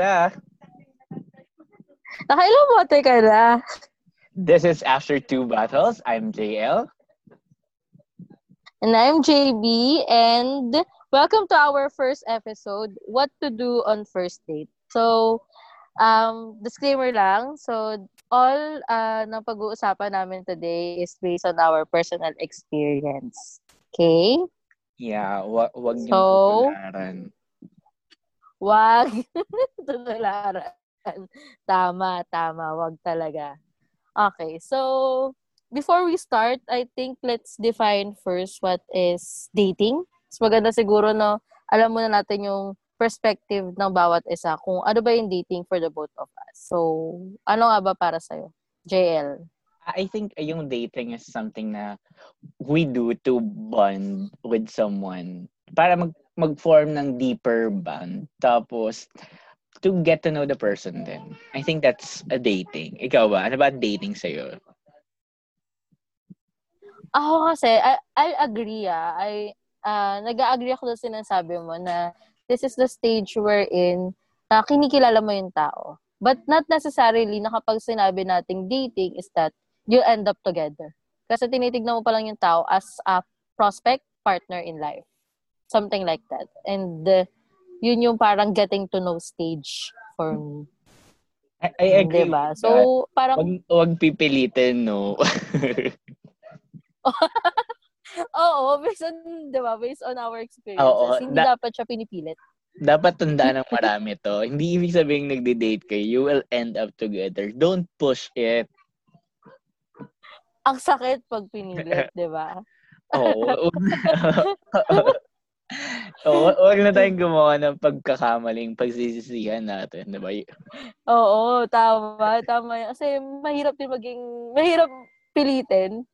Kamusta? Ka na? This is After Two Battles. I'm JL. And I'm JB. And welcome to our first episode, What to Do on First Date. So, um, disclaimer lang. So, all uh, ng pag-uusapan namin today is based on our personal experience. Okay? Yeah, wag, wag So, tutularan. Wag. Tutularan. tama, tama. Wag talaga. Okay, so before we start, I think let's define first what is dating. Mas maganda siguro no, alam muna natin yung perspective ng bawat isa kung ano ba yung dating for the both of us. So, ano nga ba para sa'yo? JL. I think yung dating is something na we do to bond with someone para mag mag-form ng deeper bond. Tapos, to get to know the person din. I think that's a dating. Ikaw ba? Ano ba dating sa'yo? Ako kasi, I, I agree ah. I, uh, nag-agree ako sa sinasabi mo na this is the stage wherein na kinikilala mo yung tao. But not necessarily na kapag sinabi nating dating is that you end up together. Kasi tinitignan mo pa lang yung tao as a prospect partner in life. Something like that. And uh, yun yung parang getting to know stage for me. I, I agree. Diba? that. So, parang, Wag, wag pipilitin, no? oo, based on, di ba, based on our experiences, Oo, hindi da- dapat siya pinipilit. Dapat tandaan ng marami to. Hindi ibig sabihin nagde-date kayo, you will end up together. Don't push it. Ang sakit pag pinilit, di ba? Oo. Oo, wag na tayong gumawa ng pagkakamaling pagsisisihan natin, di ba? Oo, tama, tama. Kasi mahirap din maging, mahirap pilitin.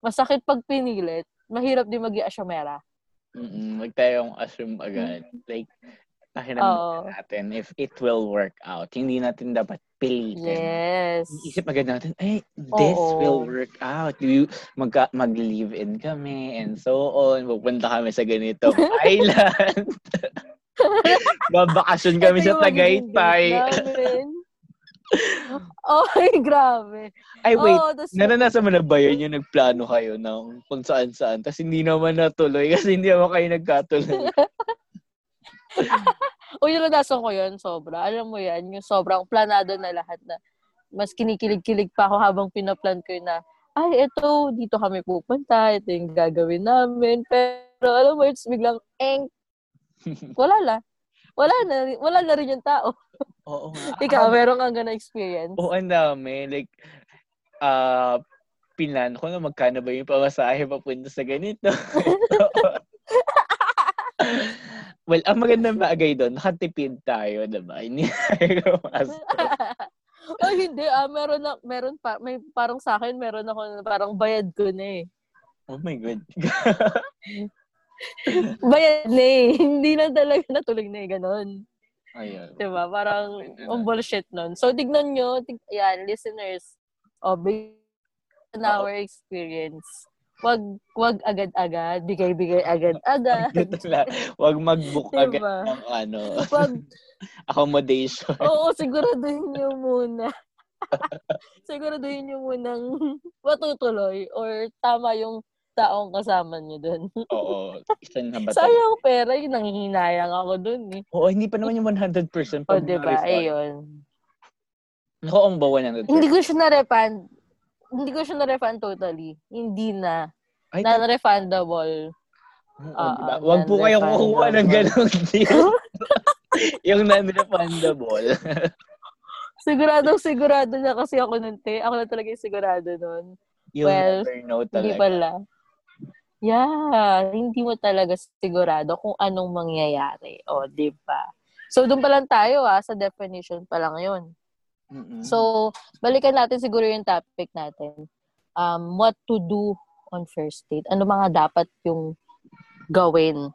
Masakit pag pinilit. Mahirap din maging asyomera. Mm-mm, wag tayong assume agad. Like, Oo. pakiramdaman natin if it will work out. Hindi natin dapat pilitin. Yes. Isip agad natin, ay, this Oo. will work out. You, magka, mag-live-in kami and so on. Pupunta kami sa ganitong island. Babakasyon kami sa Tagaytay. namin. Ay, grabe. Ay, wait. Oo, tas- Naranasan mo na ba yun yung nagplano kayo ng kung saan-saan tapos hindi naman natuloy kasi hindi naman kayo nagkatuloy. yung naranasan ko yun, sobra. Alam mo yan, yung sobrang planado na lahat na mas kinikilig-kilig pa ako habang pinaplan ko yun na, ay, eto, dito kami pupunta, ito yung gagawin namin. Pero alam mo, it's biglang, eng, wala la. Wala na, wala na rin yung tao. Oo nga. Ikaw, meron kang gana experience? Oo, ang dami. Like, ah, pinan ko na magkano ba yung pamasahe papunta sa ganito. well, ang magandang bagay doon, nakatipid tayo, diba? Hindi tayo oh, hindi. Ah, meron na, meron pa, may parang sa akin, meron ako na parang bayad ko na eh. Oh my God. Bayad na eh. Hindi na talaga natuloy na eh, ganon. Ayun. Diba? Parang, ang bullshit nun. So, tignan nyo, tig yan, listeners, oh, based on our experience, wag wag agad-agad, bigay-bigay lang. Huwag mag-book Diba? agad ng ano, wag, accommodation. oo, siguraduhin nyo muna. siguraduhin nyo munang matutuloy or tama yung taong kasama nyo dun. Oo. Isa na ba? Sayang pera, yung nanghihinayang ako dun eh. Oo, hindi pa naman yung 100% O, pag diba? na-refund. Ayun. Ako ang ba 100%? Hindi ko siya na-refund. Hindi ko siya na-refund totally. Hindi na. Ay, Non-refundable. Oo, Ah, diba? ah, Wag po kayong non-refundable. kukuha ng ganong deal. yung non-refundable. Siguradong sigurado na kasi ako nun, te. Ako na talaga yung sigurado nun. You'll Well, never know Hindi talaga. pala. Yeah, hindi mo talaga sigurado kung anong mangyayari. O, di ba? So, doon pa lang tayo, ah, sa definition pa lang yun. Mm-mm. So, balikan natin siguro yung topic natin. Um, what to do on first date? Ano mga dapat yung gawin?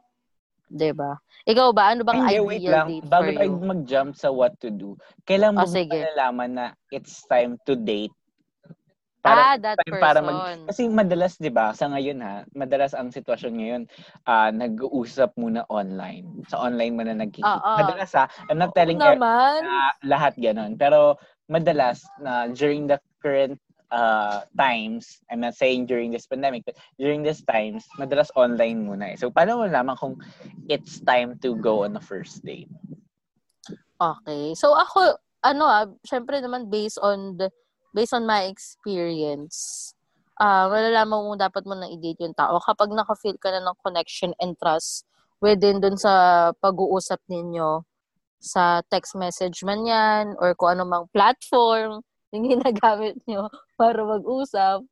ba? Ikaw ba? Ano bang Hindi, ideal wait lang. date Bago tayo mag-jump sa what to do, kailan mo Ah, sige. ba nalaman na it's time to date? Para, ah, that person. Para mag, kasi madalas, di ba, sa ngayon ha, madalas ang sitwasyon ngayon, uh, nag-uusap muna online. Sa online mo na nagkikita. Uh, uh. Madalas ha, I'm not telling oh, naman. Uh, lahat ganon. Pero madalas na during the current uh, times, I'm not saying during this pandemic, but during these times, madalas online muna eh. So, paano mo naman kung it's time to go on a first date? Okay. So, ako, ano ah, syempre naman based on the based on my experience, uh, malalaman mo dapat mo nang i-date yung tao kapag naka-feel ka na ng connection and trust within dun sa pag-uusap ninyo sa text message man yan or kung ano mang platform yung ginagamit nyo para mag-usap,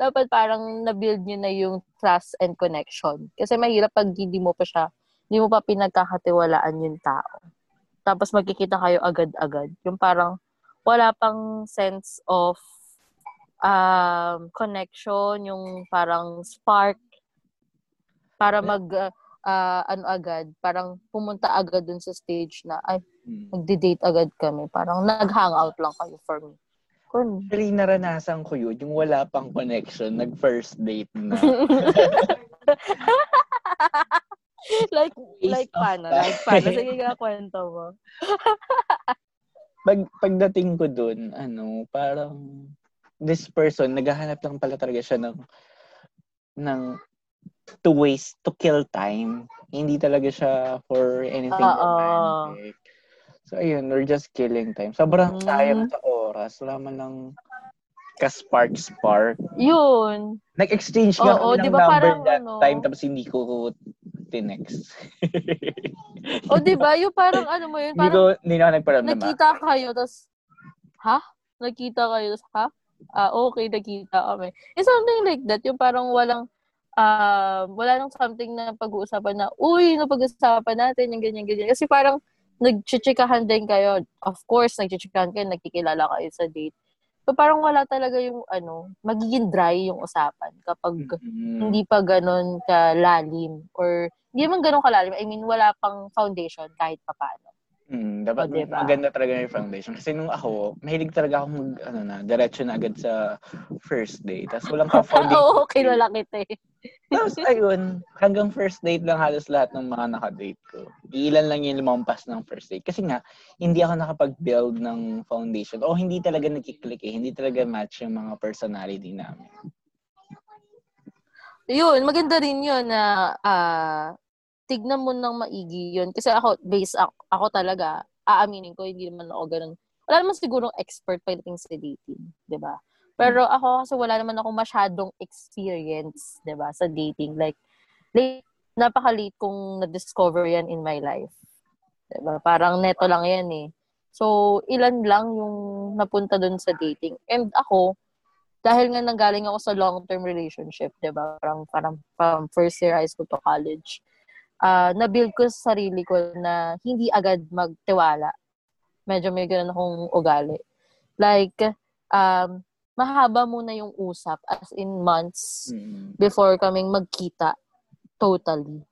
dapat parang na-build nyo na yung trust and connection. Kasi mahirap pag hindi mo pa siya, hindi mo pa pinagkakatiwalaan yung tao. Tapos magkikita kayo agad-agad. Yung parang wala pang sense of um, connection, yung parang spark para mag uh, ano agad, parang pumunta agad dun sa stage na ay hmm. magde-date agad kami. Parang nag-hangout lang kayo for me. Kun. Actually, naranasan ko yun, yung wala pang connection, nag-first date na. like, like paano? Like paano? Sige ka, kwento mo. pag pagdating ko doon, ano, parang this person naghahanap lang pala talaga siya ng ng to waste to kill time. Hindi talaga siya for anything Uh-oh. romantic. So ayun, we're just killing time. Sobrang mm. sayang sa oras. Wala man lang ka-spark spark. Yun. Nag-exchange nga oh, kami ng diba number that ano, time tapos hindi ko tinext. o, di ba? Yung parang ano mo yun? Parang, hindi ko, hindi na ako nagparamdam. Nagkita kayo, tapos, ha? Nagkita kayo, tapos, ha? Ah, okay, nagkita kami. It's something like that. Yung parang walang, uh, wala nang something na pag-uusapan na, uy, napag-usapan natin, yung ganyan, ganyan. Kasi parang, nagchichikahan din kayo. Of course, nagchichikahan kayo, nagkikilala kayo sa date. So parang wala talaga yung ano, magiging dry yung usapan kapag mm-hmm. hindi pa ganun kalalim or hindi man ganun kalalim. I mean, wala pang foundation kahit pa paano. Mm, dapat o, diba? maganda talaga yung foundation. Kasi nung ako, mahilig talaga akong mag, ano na, diretso na agad sa first date. Tapos walang pa foundation. Oo, kilala kita eh. Tapos ayun, hanggang first date lang halos lahat ng mga nakadate ko. Ilan lang yung lumampas ng first date. Kasi nga, hindi ako nakapag-build ng foundation. O hindi talaga nagkiklik eh. Hindi talaga match yung mga personality namin. Yun, maganda rin yun na uh, tignan mo nang maigi yun. Kasi ako, base ako, ako talaga, aaminin ko, hindi naman ako ganun. Wala naman sigurong expert pagdating sa dating, di ba? Pero ako kasi wala naman ako masyadong experience, 'di ba, sa dating. Like late napaka-late kong na-discover yan in my life. 'Di ba? Parang neto lang 'yan eh. So, ilan lang yung napunta dun sa dating. And ako, dahil nga nanggaling ako sa long-term relationship, 'di ba? Parang parang from first year high school to college. Uh, na-build ko sa sarili ko na hindi agad magtiwala. Medyo may ganun akong ugali. Like, um, mahaba muna yung usap as in months mm-hmm. before kaming magkita totally.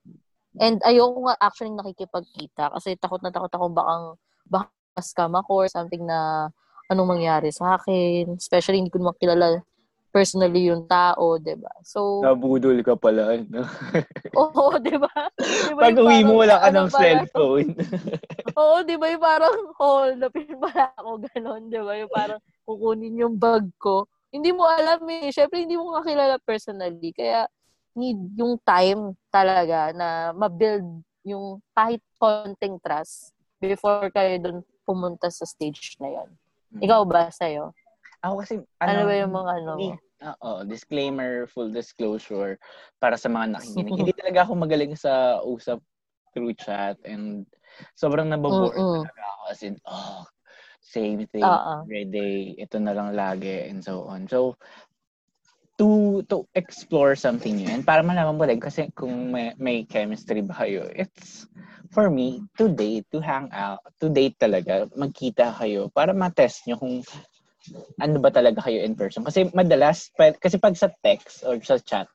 And ayoko nga actually nakikipagkita kasi takot na takot ako bakang baka scam ako or something na anong mangyari sa akin. Especially hindi ko naman kilala personally yung tao, di ba? So, Nabudol ka pala, no? Oo, di ba? Diba Pag uwi mo, wala ka ano ng cellphone. oo, di ba? Yung parang hold upin pala ako, ganon, di ba? Yung parang kukunin yung bag ko. Hindi mo alam eh. Siyempre, hindi mo kakilala personally. Kaya, need yung time talaga na ma-build yung kahit konting trust before kayo dun pumunta sa stage na yon. Hmm. Ikaw ba sa'yo? Ako kasi, ano, ano ba yung mga ano? Oo, disclaimer, full disclosure para sa mga nakikinig. Hindi talaga ako magaling sa usap through chat and sobrang nababore mm talaga ako as in, oh, same thing Uh-oh. every day, ito na lang lagi and so on. So, to to explore something new and para malaman mo din kasi kung may, may chemistry ba kayo, it's for me, to date, to hang out, to date talaga, magkita kayo para ma-test nyo kung ano ba talaga kayo in person. Kasi madalas, kasi pag sa text or sa chat,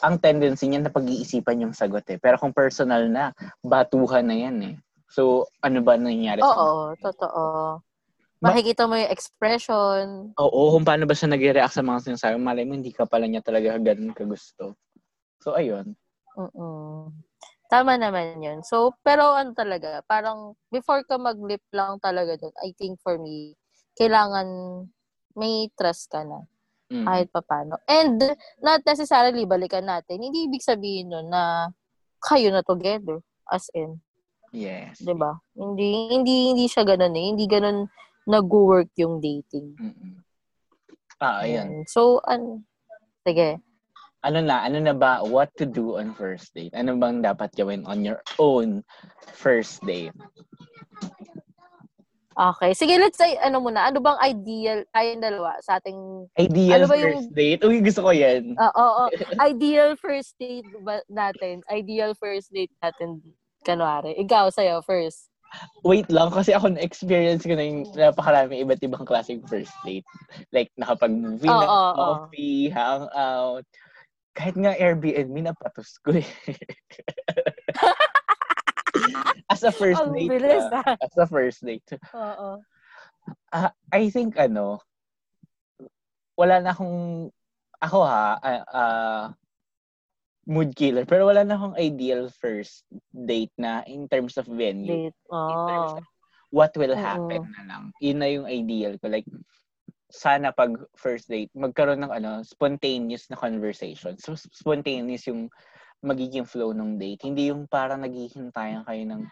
ang tendency niyan na pag-iisipan yung sagot eh. Pero kung personal na, batuhan na yan eh. So, ano ba nangyayari Oo, sa Oo, totoo. Ma- Makikita mo yung expression. Oo, kung paano ba siya nag-react sa mga sinasabi. Malay mo, hindi ka pala niya talaga ganun kagusto. So, ayun. Mm-mm. Tama naman yun. So, pero ano talaga, parang before ka mag-lip lang talaga dun, I think for me, kailangan may trust ka na Mm. kahit papano. And not necessarily balikan natin. Hindi ibig sabihin nun na kayo na together. As in, Yes. 'di ba? Hindi hindi hindi siya ganoon eh. Hindi ganoon nag-work yung dating. Mm-mm. Ah. Ayan. So, an sige. Ano na, ano na ba, what to do on first date? Ano bang dapat gawin on your own first date? Okay. Sige, let's say, ano muna, ano bang ideal, tayong dalawa sa ating, Ideal Ano ba first yung- date? Uy, gusto ko yan. ah, oo, ideal first date ba natin? Ideal first date natin, kanwari. Ikaw, sa'yo, first. Wait lang, kasi ako na-experience ko na yung napakarami iba't ibang klaseng first date. Like, nakapag-movie Oo, na, oo, oo. coffee, hangout. Kahit nga Airbnb, napatos ko eh. As a first Ang date. bilis, ah. As a first date. Oo. Ah, I think ano, wala na akong, ako ha, ah, ah, mood killer, pero wala na akong ideal first date na in terms of venue. Date. In terms Oh. of what will happen na lang. Yun na yung ideal ko. Like, sana pag first date, magkaroon ng ano, spontaneous na conversation. So, spontaneous yung magiging flow ng date. Hindi yung parang naghihintayan kayo ng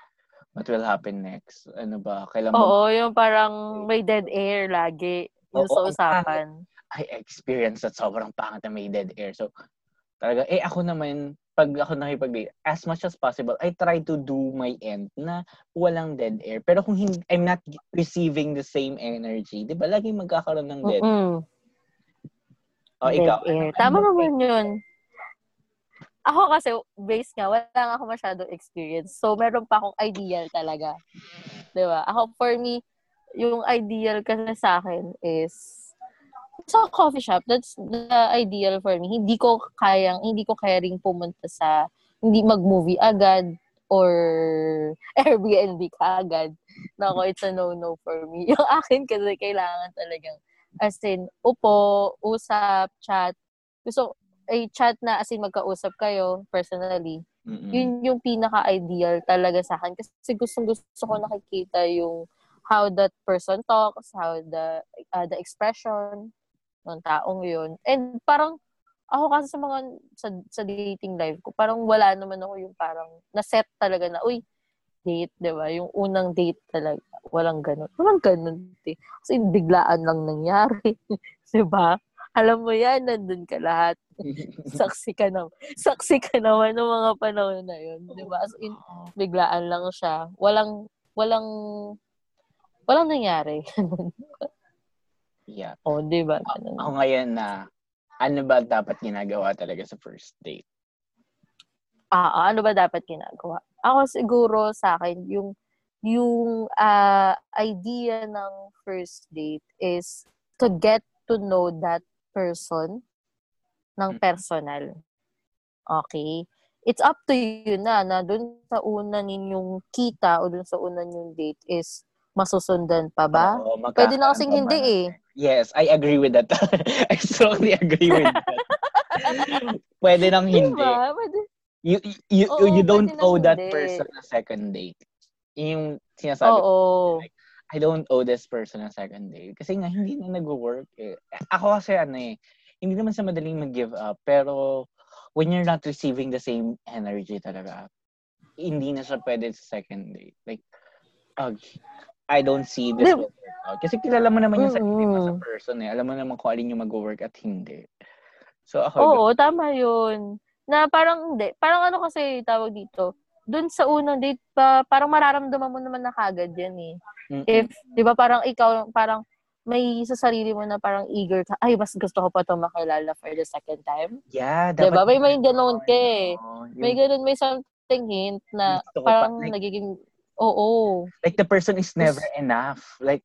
what will happen next. Ano ba? Kailan ba Oo, yung parang may dead air lagi. Yung Oo, sa usapan. I experienced that sobrang pangit na may dead air. So, talaga, eh ako naman, pag ako nakipag as much as possible, I try to do my end na walang dead air. Pero kung hindi, I'm not receiving the same energy, di ba, laging magkakaroon ng dead Mm-mm. O, Dead ikaw. air. ano- Tama ano- naman yun. Ako kasi, base nga, wala nga ako masyadong experience. So, meron pa akong ideal talaga. ba? Ako, for me, yung ideal kasi sa akin is sa coffee shop. That's the ideal for me. Hindi ko kayang, hindi ko kaya ring pumunta sa, hindi mag-movie agad or Airbnb ka agad. Nako, it's a no-no for me. Yung akin kasi kailangan talagang as in, upo, usap, chat. Gusto, ay chat na as in magkausap kayo personally. Mm-mm. Yun yung pinaka-ideal talaga sa akin. Kasi gustong gusto ko nakikita yung how that person talks, how the uh, the expression ng taong yun. And parang ako kasi sa mga sa, sa dating life ko, parang wala naman ako yung parang na-set talaga na, uy, date, di ba? Yung unang date talaga. Walang ganun. Walang ganun. Eh. Kasi biglaan lang nangyari. di ba? Alam mo yan, nandun ka lahat. Saksi ka naman. Saksi ka naman ng mga panahon na yun. Di ba? As in, biglaan lang siya. Walang, walang, walang nangyari. yeah. o, di ba? Ako ngayon na, ano ba dapat ginagawa talaga sa first date? Ah, ano ba dapat ginagawa? Ako siguro sa akin, yung yung ah, idea ng first date is to get to know that person ng Mm. personal. Okay? It's up to you na, na dun sa una ninyong kita o dun sa una ninyong date is masusundan pa ba? Oo, Pwede na kasing hindi eh. Yes, I agree with that. I strongly agree with that. Pwede nang hindi. Diba? Pwede. You, you, Oo, you don't owe that hindi. person a second date. Yung sinasabi ko, Oo. I don't owe this person a second date. Kasi nga, hindi na nag-work eh. Ako kasi ano eh, hindi naman sa madaling mag-give up, pero when you're not receiving the same energy talaga, hindi na siya pwede sa second date. Like, ugh, I don't see this will work out. Kasi kilala mo naman yung sarili mo sa person eh. Alam mo naman kung alin yung mag-work at hindi. So ako, Oo, tama yun. Na parang hindi. Parang ano kasi tawag dito. Doon sa unang date, pa, parang mararamdaman mo naman na kagad yan eh. mm-mm. If, di ba parang ikaw, parang may sa sarili mo na parang eager ka, ay, mas gusto ko pa ito makilala for the second time. yeah, Di ba? May may ganun. ka eh. May ganun, may something hint na ko pa, parang like- nagiging, oo. like the person is never enough. Like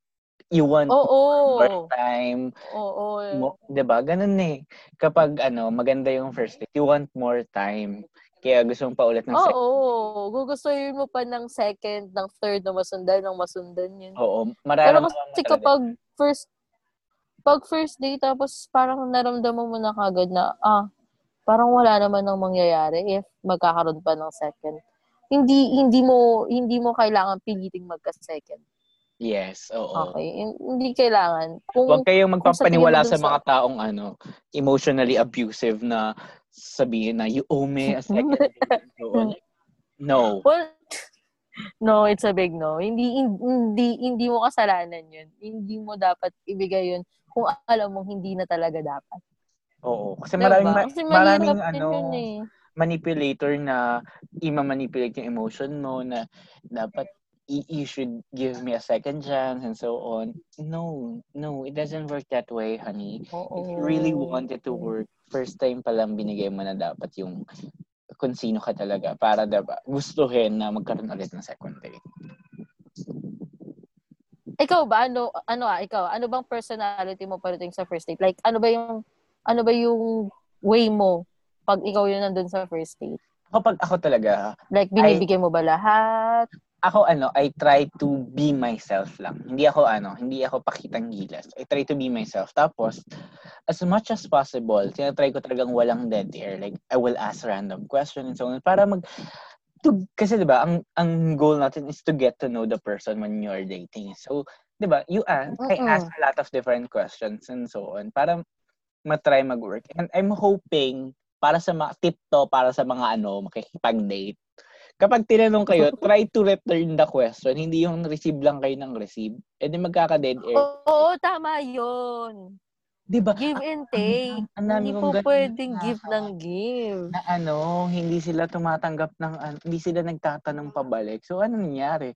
you want Oo. more time. Oo. Mo, 'di ba? Ganun eh. Kapag ano, maganda yung first date, you want more time. Kaya gusto mong paulit ng second. Oo. Gugustuhin mo pa ng second, ng third na masundan, ng masundan yun. Oo. Pero Mararamdaman mo kasi kapag first pag first date tapos parang naramdaman mo na kagad na ah parang wala naman nang mangyayari if magkakaroon pa ng second. Hindi hindi mo hindi mo kailangan piliting magka-second. Yes, oo. Okay, hin- hindi kailangan. Kung Huwag kayong magpapaniwala sa sa- mga taong ano, emotionally abusive na sabihin na you owe me a second date. Oo. No. well, no, it's a big no. Hindi hindi hindi mo kasalanan 'yun. Hindi mo dapat ibigay 'yun kung alam mong hindi na talaga dapat. Oo. Kasi Diba? maraming, ma- Kasi maraming ano, yun eh. manipulator na ima-manipulate yung emotion mo na dapat you should give me a second chance and so on. No, no, it doesn't work that way, honey. Oo. If you really want it to work, first time pa lang binigay mo na dapat yung kung sino ka talaga para diba, gustuhin na magkaroon ulit ng second date. Ikaw ba ano ano ah, ikaw, ano bang personality mo pagdating sa first date? Like ano ba yung ano ba yung way mo pag ikaw yun nandun sa first date? Kapag ako talaga, Like binibigay mo ba lahat? Ako ano, I try to be myself lang. Hindi ako ano, hindi ako pakitang gilas. I try to be myself. Tapos, as much as possible, tinatry ko talagang walang dead air. Like, I will ask random questions and so on. Para mag, to, kasi 'di ba ang ang goal natin is to get to know the person when you are dating. So, 'di ba, you ask, I ask a lot of different questions and so on para matry mag-work. And I'm hoping para sa mga tip to para sa mga ano makikipag-date. Kapag tinanong kayo, try to return the question. Hindi yung receive lang kayo ng receive. E di magkaka-dead air. Oo, tama yun. Di ba? Give and take. ang dami Hindi po pwedeng na- give ng give. Na ano, hindi sila tumatanggap ng, an- hindi sila nagtatanong pabalik. So, ano nangyari?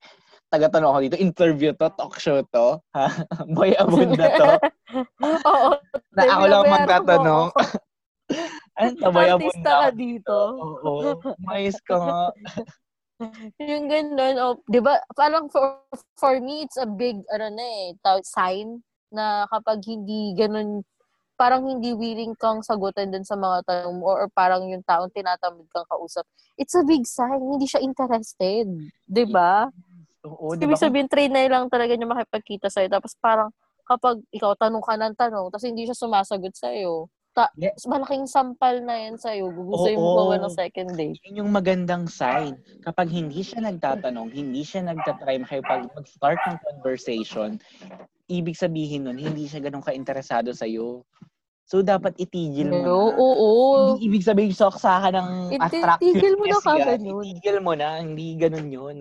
Taga-tanong ako dito, interview to, talk show to, ha? Boy Abunda to, Oo. na ako lang magtatanong. ano to, Boy Artista ka dito. Oo, mais ka nga. Yung ganun, oh, 'di ba? Parang for for me it's a big ano na eh, sign na kapag hindi ganun parang hindi willing kang sagutin dun sa mga tanong mo or parang yung taong tinatamad kang kausap. It's a big sign, hindi siya interested. 'Di ba? Oo, di ba? Ibig sabihin, try na lang talaga niya makipagkita sa'yo. Tapos parang, kapag ikaw tanong ka ng tanong, tapos hindi siya sumasagot sa'yo, ta- Yeah. malaking sampal na yan sa'yo. Gugustuhin mo Oo. gawa ng second date. Yun yung magandang sign. Kapag hindi siya nagtatanong, hindi siya nagtatry makipag mag-start ng conversation, ibig sabihin nun, hindi siya ganun ka-interesado sa'yo. So, dapat itigil mo Oo, na. oo. Hindi ibig sabihin saksa ka ng Iti- attractiveness tigil mo na yan. kagad yun. Itigil mo na. Hindi ganun yun.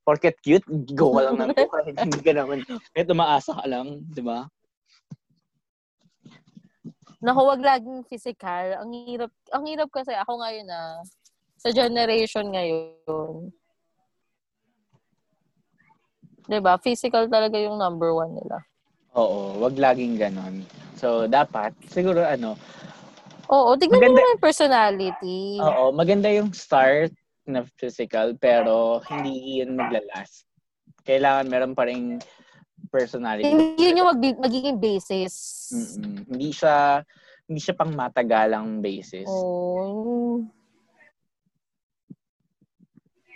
Porket cute, go ka lang ng go. Hindi ka naman. Kahit umaasa ka lang, di ba? Naku, wag laging physical. Ang hirap, ang hirap kasi ako ngayon na sa generation ngayon. 'Di ba? Physical talaga yung number one nila. Oo, wag laging ganun. So, dapat, siguro ano, Oo, tignan mo Maganda- naman yung personality. Oo, maganda yung start na physical pero hindi yun maglalast. Kailangan meron pa rin personality. Hindi yun yung mag- magiging basis. Mm-mm. Hindi siya hindi siya pang matagalang basis. Oh.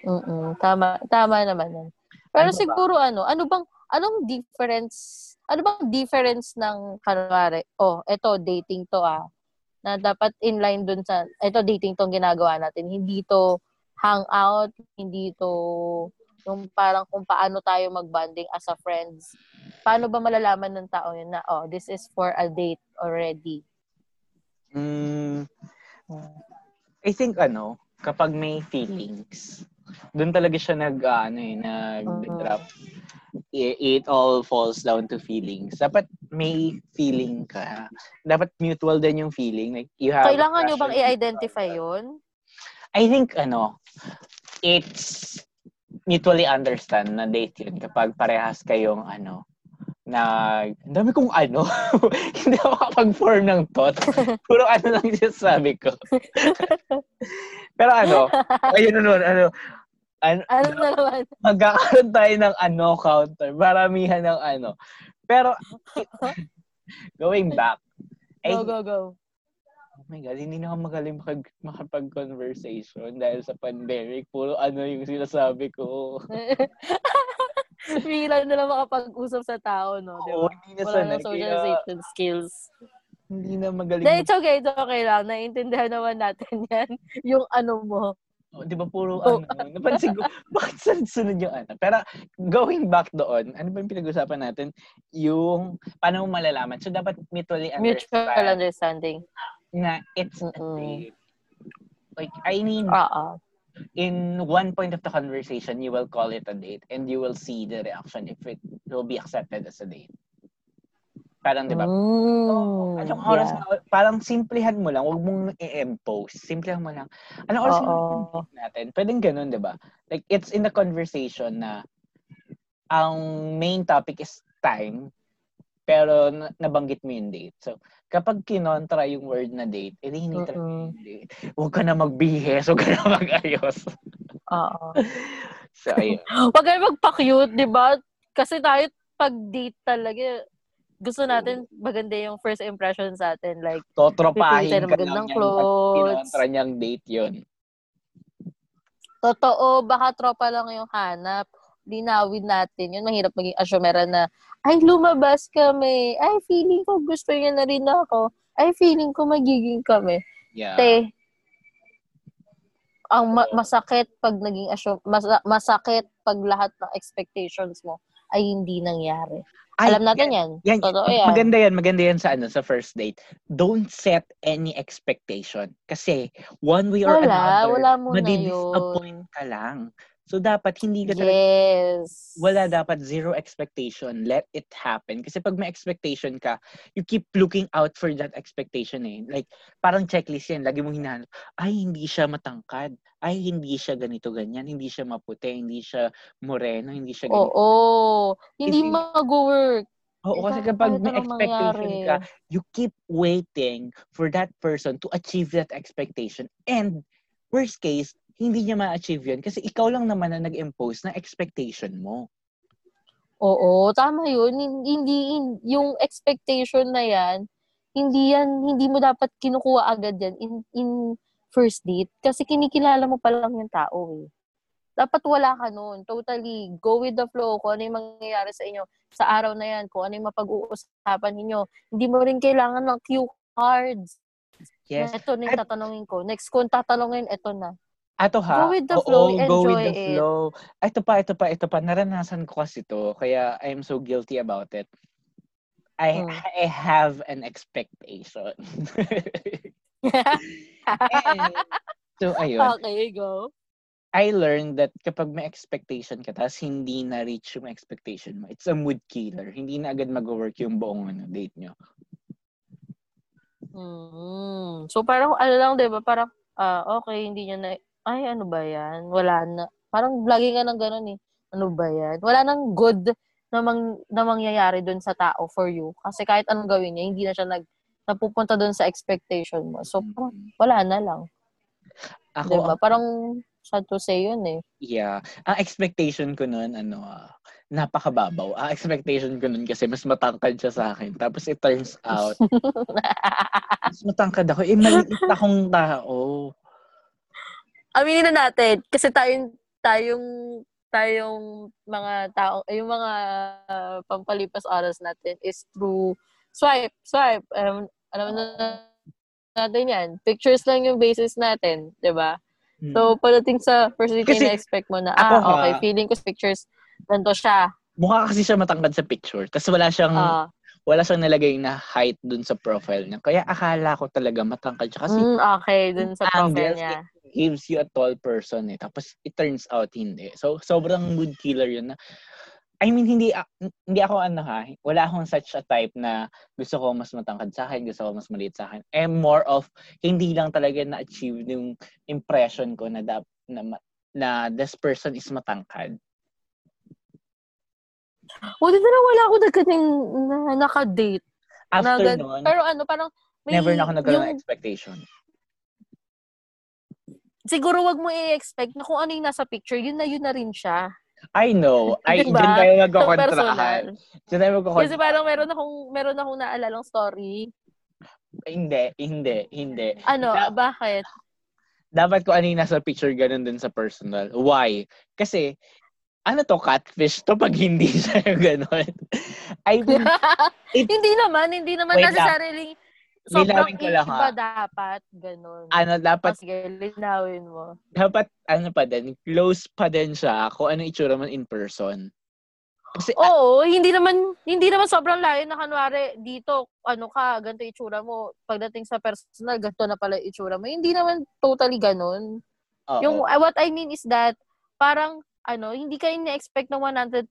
Mm Tama, tama naman yan. Pero Ano ba? siguro ano, ano bang, anong difference, ano bang difference ng, kanwari, oh, eto, dating to ah, na dapat inline dun sa, eto, dating tong ginagawa natin, hindi to hangout, hindi to, yung parang kung paano tayo magbanding as a friends. Paano ba malalaman ng tao yun na, oh, this is for a date already? Mm, I think ano, kapag may feelings, doon talaga siya nag ah, ano eh, nag-drop. It, it all falls down to feelings. Dapat may feeling ka. Dapat mutual din yung feeling. Like you have Kailangan nyo bang i-identify yun? I think ano, it's mutually understand na date yun kapag parehas kayong ano, na, ang dami kong ano, hindi ako makapag-form ng thought. Puro ano lang yung sabi ko. Pero ano, ayun nun, ano, ano, Ano na naman? magkakaroon tayo ng ano counter, maramihan ng ano. Pero, going back, Go, I- go, go. My God, hindi na ako magaling makag, makapag-conversation dahil sa pandemic. Puro ano yung sinasabi ko. Bihira na lang makapag-usap sa tao, no? Oo, ba? hindi na Wala sanay. nang Kaya, socialization skills. hindi na magaling. It's okay, it's okay lang. Naiintindihan naman natin yan. Yung ano mo. Oh, di ba puro Oh. ano, napansin ko, bakit sunod-sunod yung ano? Pero going back doon, ano ba yung pinag-usapan natin? Yung, paano mo malalaman? So, dapat mutually Mutual understand understanding. Na it's date. Like, I mean, Oo. in one point of the conversation, you will call it a date and you will see the reaction if it will be accepted as a date. Parang, di ba? Mm, Anong oras yeah. na, parang simplihan mo lang, huwag mong i-impose. Simplihan mo lang. Anong oras na natin? Pwedeng ganun, di ba? Like, it's in the conversation na ang main topic is time, pero na- nabanggit mo yung date. So, kapag kinontra yung word na date, edi hindi talaga Mm-mm. yung date. Huwag ka na magbihes, huwag ka na mag-ayos. Oo. So, ayun. Huwag kayo magpa-cute, di ba? Kasi tayo, pag date talaga, gusto natin maganda yung first impression sa atin. Like, Totropahin ka lang yan kinontra niyang date yun. totoo, baka tropa lang yung hanap. Linawin natin yun. Mahirap maging asyomera na, ay, lumabas kami. Ay, feeling ko gusto niya na rin ako. Ay, feeling ko magiging kami. Yeah. Te, ang ma- masakit pag naging asyo, mas- masakit pag lahat ng expectations mo ay hindi nangyari. Ay, Alam natin yan. Yan, Totoo yan. maganda yan, maganda yan sa ano sa first date. Don't set any expectation kasi one way or Wala, another, wala muna madi-disappoint yun. ka lang. So dapat hindi ka talaga Yes. wala dapat zero expectation. Let it happen. Kasi pag may expectation ka, you keep looking out for that expectation eh. Like, parang checklist yan. Lagi mong hinahanap, ay, hindi siya matangkad. Ay, hindi siya ganito, ganyan. Hindi siya maputi. Hindi siya moreno. Hindi siya ganito. Oo. Hindi Kasi- mag-work. Oo, Eh, kasi kapag may anong expectation mangyari. ka, you keep waiting for that person to achieve that expectation. And, worst case, hindi niya ma-achieve yun kasi ikaw lang naman na nag-impose na expectation mo. Oo, tama yun. Hin- Hindi, hin- yung expectation na yan, hindi yan, hindi mo dapat kinukuha agad yan in, in first date. Kasi kinikilala mo pa lang yung tao eh. Dapat wala ka nun. Totally, go with the flow. Kung ano yung mangyayari sa inyo sa araw na yan, kung ano yung mapag-uusapan ninyo. Hindi mo rin kailangan ng cue cards. Yes. Na ito na yung tatanungin ko. Next, kung tatanungin, ito na. Ato ha? Go with the Oo, flow, go with enjoy the it. flow. Ito pa, ito pa, ito pa. Naranasan ko kasi to. Kaya I'm so guilty about it. I Hmm. I have an expectation. And, so, ayun. okay, go. I learned that kapag may expectation ka, tapos hindi na-reach yung expectation mo, it's a mood killer. Hindi na agad mag-work yung buong ano, date nyo. Mm. So, parang, ano lang, di ba? Parang, ah, okay, hindi niya na, ay, ano ba yan? Wala na. Parang, lagi nga ng ganun eh. Ano ba yan? Wala nang good na, mang, na mangyayari dun sa tao for you. Kasi kahit anong gawin niya, hindi na siya nag, napupunta dun sa expectation mo. So, parang, wala na lang. Ako, Di ba? Parang, sad to say yun eh. yeah. Ang expectation ko nun, ano, ah, napakababaw. Ang expectation ko nun kasi mas matangkad siya sa akin. Tapos it turns out, mas matangkad ako. Eh, maliit akong tao. Aminin na natin kasi tayong tayong tayong mga tao yung mga uh, pampalipas oras natin is through swipe swipe. Um, alam na natin yan. Pictures lang yung basis natin 'di ba? Hmm. so pagdating sa first date Kasi, na expect mo na ah ha, okay feeling ko sa pictures ganito siya. Mukha kasi siya matangkad sa picture. Tapos wala siyang, ah wala siyang nalagay na height dun sa profile niya. Kaya akala ko talaga matangkad siya. Kasi mm, okay dun sa profile niya it gives you a tall person eh. Tapos it turns out hindi. So sobrang mood killer yun na I mean hindi a- hindi ako ano ha, wala akong such a type na gusto ko mas matangkad sa akin, gusto ko mas maliit sa akin. I'm more of hindi lang talaga na-achieve yung impression ko na dap, na na this person is matangkad. Buti na lang wala ako na ganyan na naka-date. After na, nun, pero ano, parang may, never na ako nagkaroon ng yung- expectation. siguro wag mo i-expect na kung ano yung nasa picture, yun na yun na rin siya. I know. Ay, Diba? dyan tayo personal. Dyan tayo Kasi magkakontrahan. parang meron akong, meron akong naalalang story. Hindi, hindi, hindi. Ano, Da- bakit? Dapat ko ano yung nasa picture, ganun din sa personal. Why? Kasi, ano to, catfish to pag hindi sa'yo ganun. I mean, It- hindi naman, hindi naman Wait lang. necessarily sobrang ko lang, iba dapat. Ganun. ano, dapat, sige, linawin mo. dapat, ano pa din, close pa din siya kung ano itsura mo in person. Kasi, Oo, hindi naman hindi naman sobrang layo na kanwari dito ano ka, ganito itsura mo. Pagdating sa personal, ganito na pala itsura mo. Hindi naman totally ganun. oo. Yung uh, what I mean is that parang ano, hindi ka na-expect ng 100%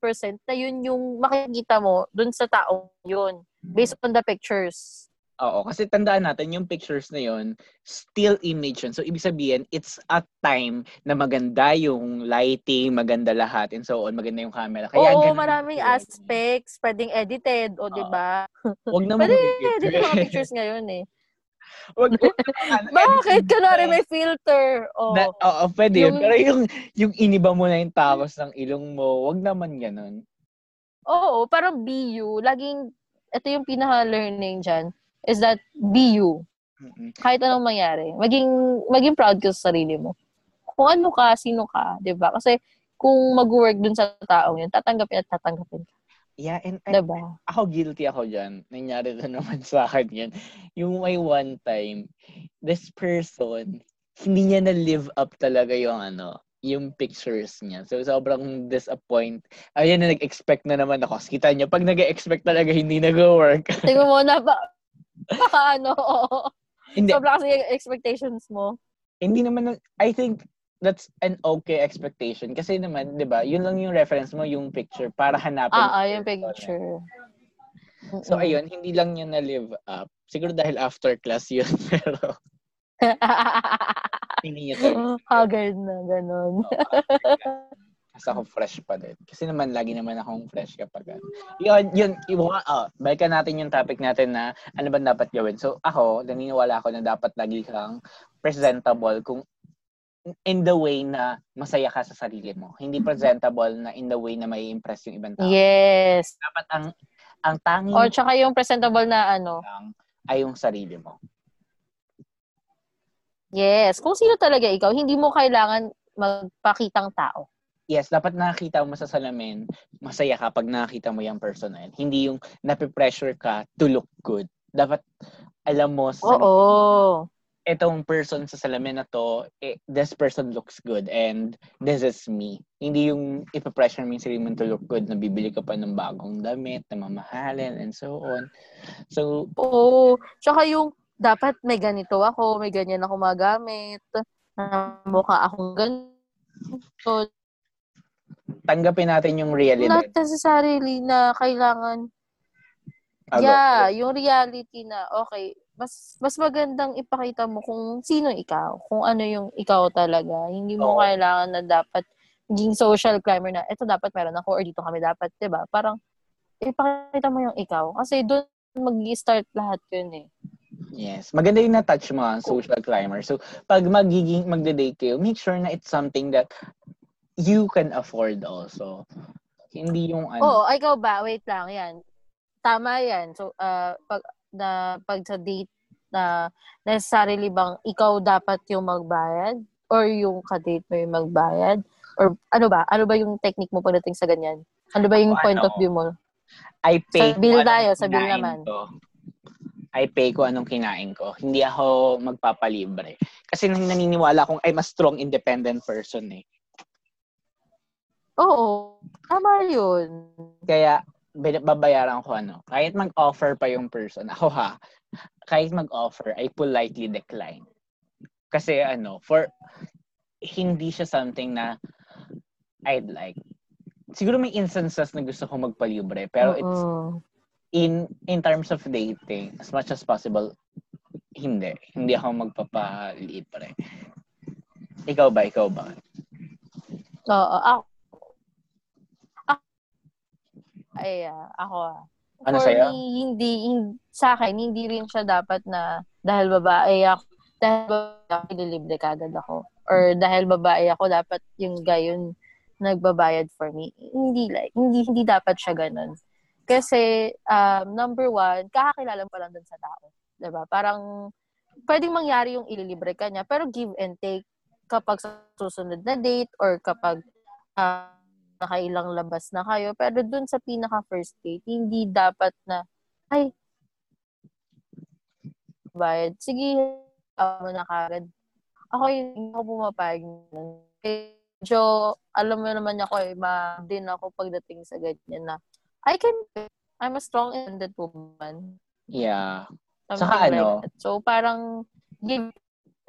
na yun yung makikita mo dun sa taong yun based on the pictures. Oo, kasi tandaan natin, yung pictures na yon still image yun. So, ibig sabihin, it's a time na maganda yung lighting, maganda lahat, and so on, maganda yung camera. Kaya Oo, ganun maraming yun. aspects, pwedeng edited, o di ba? Huwag Pwede mag-edit. edit yung mga pictures ngayon eh. Wag, wag Bakit? Kunwari may filter. Oh. Na, oo, pwede. Yung- Pero yung, yung iniba mo na yung takos ng ilong mo, wag naman ganun. Oo, parang be you. Laging, ito yung pinaka-learning dyan, is that be you. Mm-mm. Kahit anong mangyari. Maging, maging proud ka sa sarili mo. Kung ano ka, sino ka, di ba? Kasi kung mag-work dun sa taong yun, tatanggapin at tatanggapin ka. Yeah, and I, ba? ako guilty ako dyan. Nangyari na naman sa akin yan. Yung may one time, this person, hindi niya na-live up talaga yung ano, yung pictures niya. So, sobrang disappoint. Ayun na, nag-expect na naman ako. Kita niyo, pag nag-expect talaga, hindi nag-work. Tingnan mo na ba, baka ano, hindi, sobra kasi expectations mo. hindi naman, na- I think, that's an okay expectation. Kasi naman, di ba, yun lang yung reference mo, yung picture, para hanapin. Ah, ah, yung picture. So, ayun, hindi lang niya na-live up. Siguro dahil after class yun, pero hindi niya. Haggard na, ganun. Kasi ako fresh pa din. Kasi naman, lagi naman akong fresh kapag ano. Yun, yun, iwa, oh, balikan natin yung topic natin na ano ba dapat gawin. So, ako, naniniwala ako na dapat lagi kang presentable kung in the way na masaya ka sa sarili mo. Hindi presentable na in the way na may impress yung ibang tao. Yes. Dapat ang ang tanging Or tsaka yung presentable na ano. ay yung sarili mo. Yes. Kung sino talaga ikaw, hindi mo kailangan magpakitang tao. Yes, dapat nakakita mo sa salamin, masaya ka pag nakakita mo yung person na yun. Hindi yung napipressure ka to look good. Dapat alam mo sa Oo. Itong person sa salamin na to, eh, this person looks good and this is me. Hindi yung ipapressure mo yung sarili mo to look good na bibili ka pa ng bagong damit na mamahalin and so on. So, Oo. Tsaka yung dapat may ganito ako, may ganyan ako magamit, na mukha akong ganito. tanggapin natin yung reality. Not necessarily na kailangan Alo. Yeah, yung reality na, okay, mas mas magandang ipakita mo kung sino ikaw, kung ano yung ikaw talaga. Hindi mo Oo. kailangan na dapat maging social climber na, ito dapat meron ako or dito kami dapat, 'di ba? Parang ipakita mo yung ikaw kasi doon mag-start lahat yun eh. Yes. Maganda yung na-touch mo, ang social climber. So, pag magiging, magde-date kayo, make sure na it's something that you can afford also. Hindi yung ano. Oo, ikaw ba? Wait lang, yan. Tama yan. So, uh, pag, na, pag sa date na necessarily bang ikaw dapat yung magbayad or yung ka-date mo yung magbayad? Or ano ba? Ano ba yung technique mo pagdating sa ganyan? Ano ba yung Ako, point ano, of view mo? I pay Sa bill tayo, sa bill naman. Ko. I pay ko anong kinain ko. Hindi ako magpapalibre. Kasi nan- naniniwala akong I'm a strong, independent person eh. Oo. Tama yun. Kaya, babayaran ko ano. Kahit mag-offer pa yung person. Ako ha, kahit mag-offer, I politely decline. Kasi ano, for, hindi siya something na I'd like. Siguro may instances na gusto ko magpalibre. Pero it's Oo. in in terms of dating, as much as possible, hindi. Hindi ako magpapalibre. Ikaw ba? Ikaw ba? Oo. Ako. Ay, ah, ako ah. Ano For sa'yo? me, hindi, hin- sa akin, hindi rin siya dapat na dahil babae ako, dahil babae ako, ililibre kagad ako. Or dahil babae ako, dapat yung gayon nagbabayad for me. Hindi like, hindi, hindi dapat siya ganun. Kasi, um, number one, kakakilala pa lang dun sa tao. ba Parang, pwedeng mangyari yung ililibre ka niya, pero give and take kapag sa susunod na date or kapag uh, nakailang labas na kayo. Pero dun sa pinaka first date, hindi dapat na, ay, bayad. Sige, ako na kagad. Ako yung ako pumapayag nun. Medyo, alam mo naman ako eh, ma din ako pagdating sa ganyan na, I can, I'm a strong-ended woman. Yeah. Something saka like ano, that. So, parang, give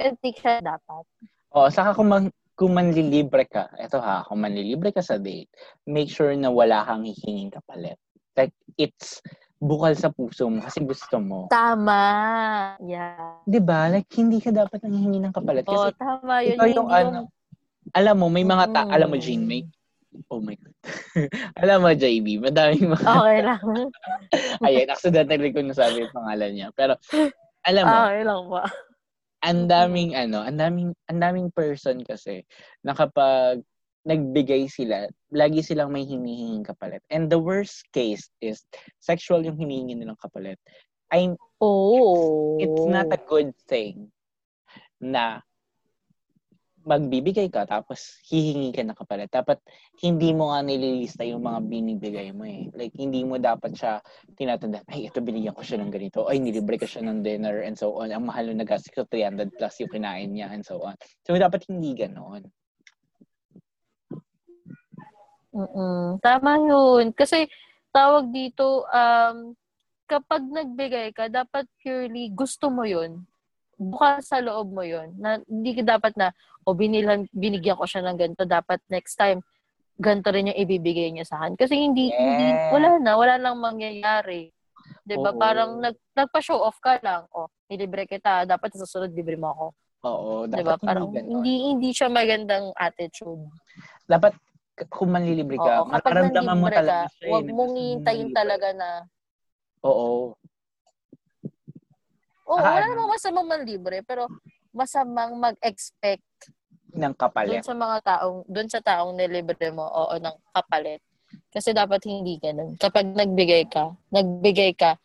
and take siya dapat. Oo, saka kung, man, kung manlilibre ka, eto ha, kung manlilibre ka sa date, make sure na wala kang hihinging kapalit. Like, it's bukal sa puso mo kasi gusto mo. Tama. Yeah. 'Di ba? Like hindi ka dapat nanghihingi ng kapalit kasi oh, tama yun. Ikaw yung ano, alam mo, may mga ta- mm. alam mo, Jean, may Oh my God. alam mo, JB, madaming mga... Okay lang. Ayan, accidentally ko nasabi yung pangalan niya. Pero, alam mo, okay lang pa ang daming ano, ang daming ang daming person kasi na kapag nagbigay sila, lagi silang may hinihinging kapalit. And the worst case is sexual yung hinihingi nilang kapalit. I'm oh. It's not a good thing na magbibigay ka tapos hihingi ka ng kapalit. Dapat hindi mo nga nililista yung mga binibigay mo eh. Like, hindi mo dapat siya tinatanda, ay, ito binigyan ko siya ng ganito. Ay, nilibre ko siya ng dinner and so on. Ang mahal na nagastos ko 300 plus yung kinain niya and so on. So, dapat hindi ganon. Mm-mm. Tama yun. Kasi, tawag dito, um, kapag nagbigay ka, dapat purely gusto mo yun bukas sa loob mo yon na hindi ka dapat na o binilhan binigyan ko siya ng ganito dapat next time ganito rin yung ibibigay niya sa akin kasi hindi, yeah. hindi wala na wala nang mangyayari 'di ba parang nag nagpa-show off ka lang oh nilibre kita dapat sa susunod libre mo ako oo dapat diba? parang hindi, hindi hindi siya magandang attitude dapat kung manlilibre ka, Oo, makaramdaman mo talaga ka, siya. Huwag eh, mong hintayin talaga na Oo. Oo, oh, wala namang masamang manlibre, pero masamang mag-expect ng kapalit. Doon sa mga taong, doon sa taong nilibre mo, oo, ng kapalit. Kasi dapat hindi ganun. Kapag nagbigay ka, nagbigay ka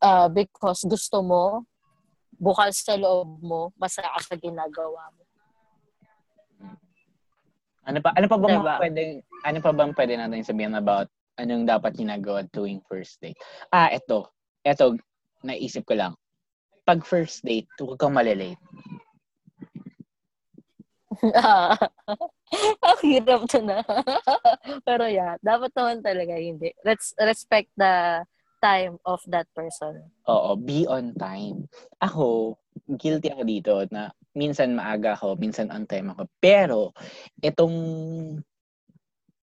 uh, because gusto mo, bukal sa loob mo, masaya ka sa ginagawa mo. Ano pa ano pa ba diba? pwedeng ano pa bang pwede natin sabihin about anong dapat ginagawa tuwing first date? Ah, eto. Eto, naisip ko lang pag first date, huwag kang malilate. Ang hirap to na. Pero yeah, dapat naman talaga hindi. Let's respect the time of that person. Oo, be on time. Ako, guilty ako dito na minsan maaga ako, minsan on time ako. Pero, itong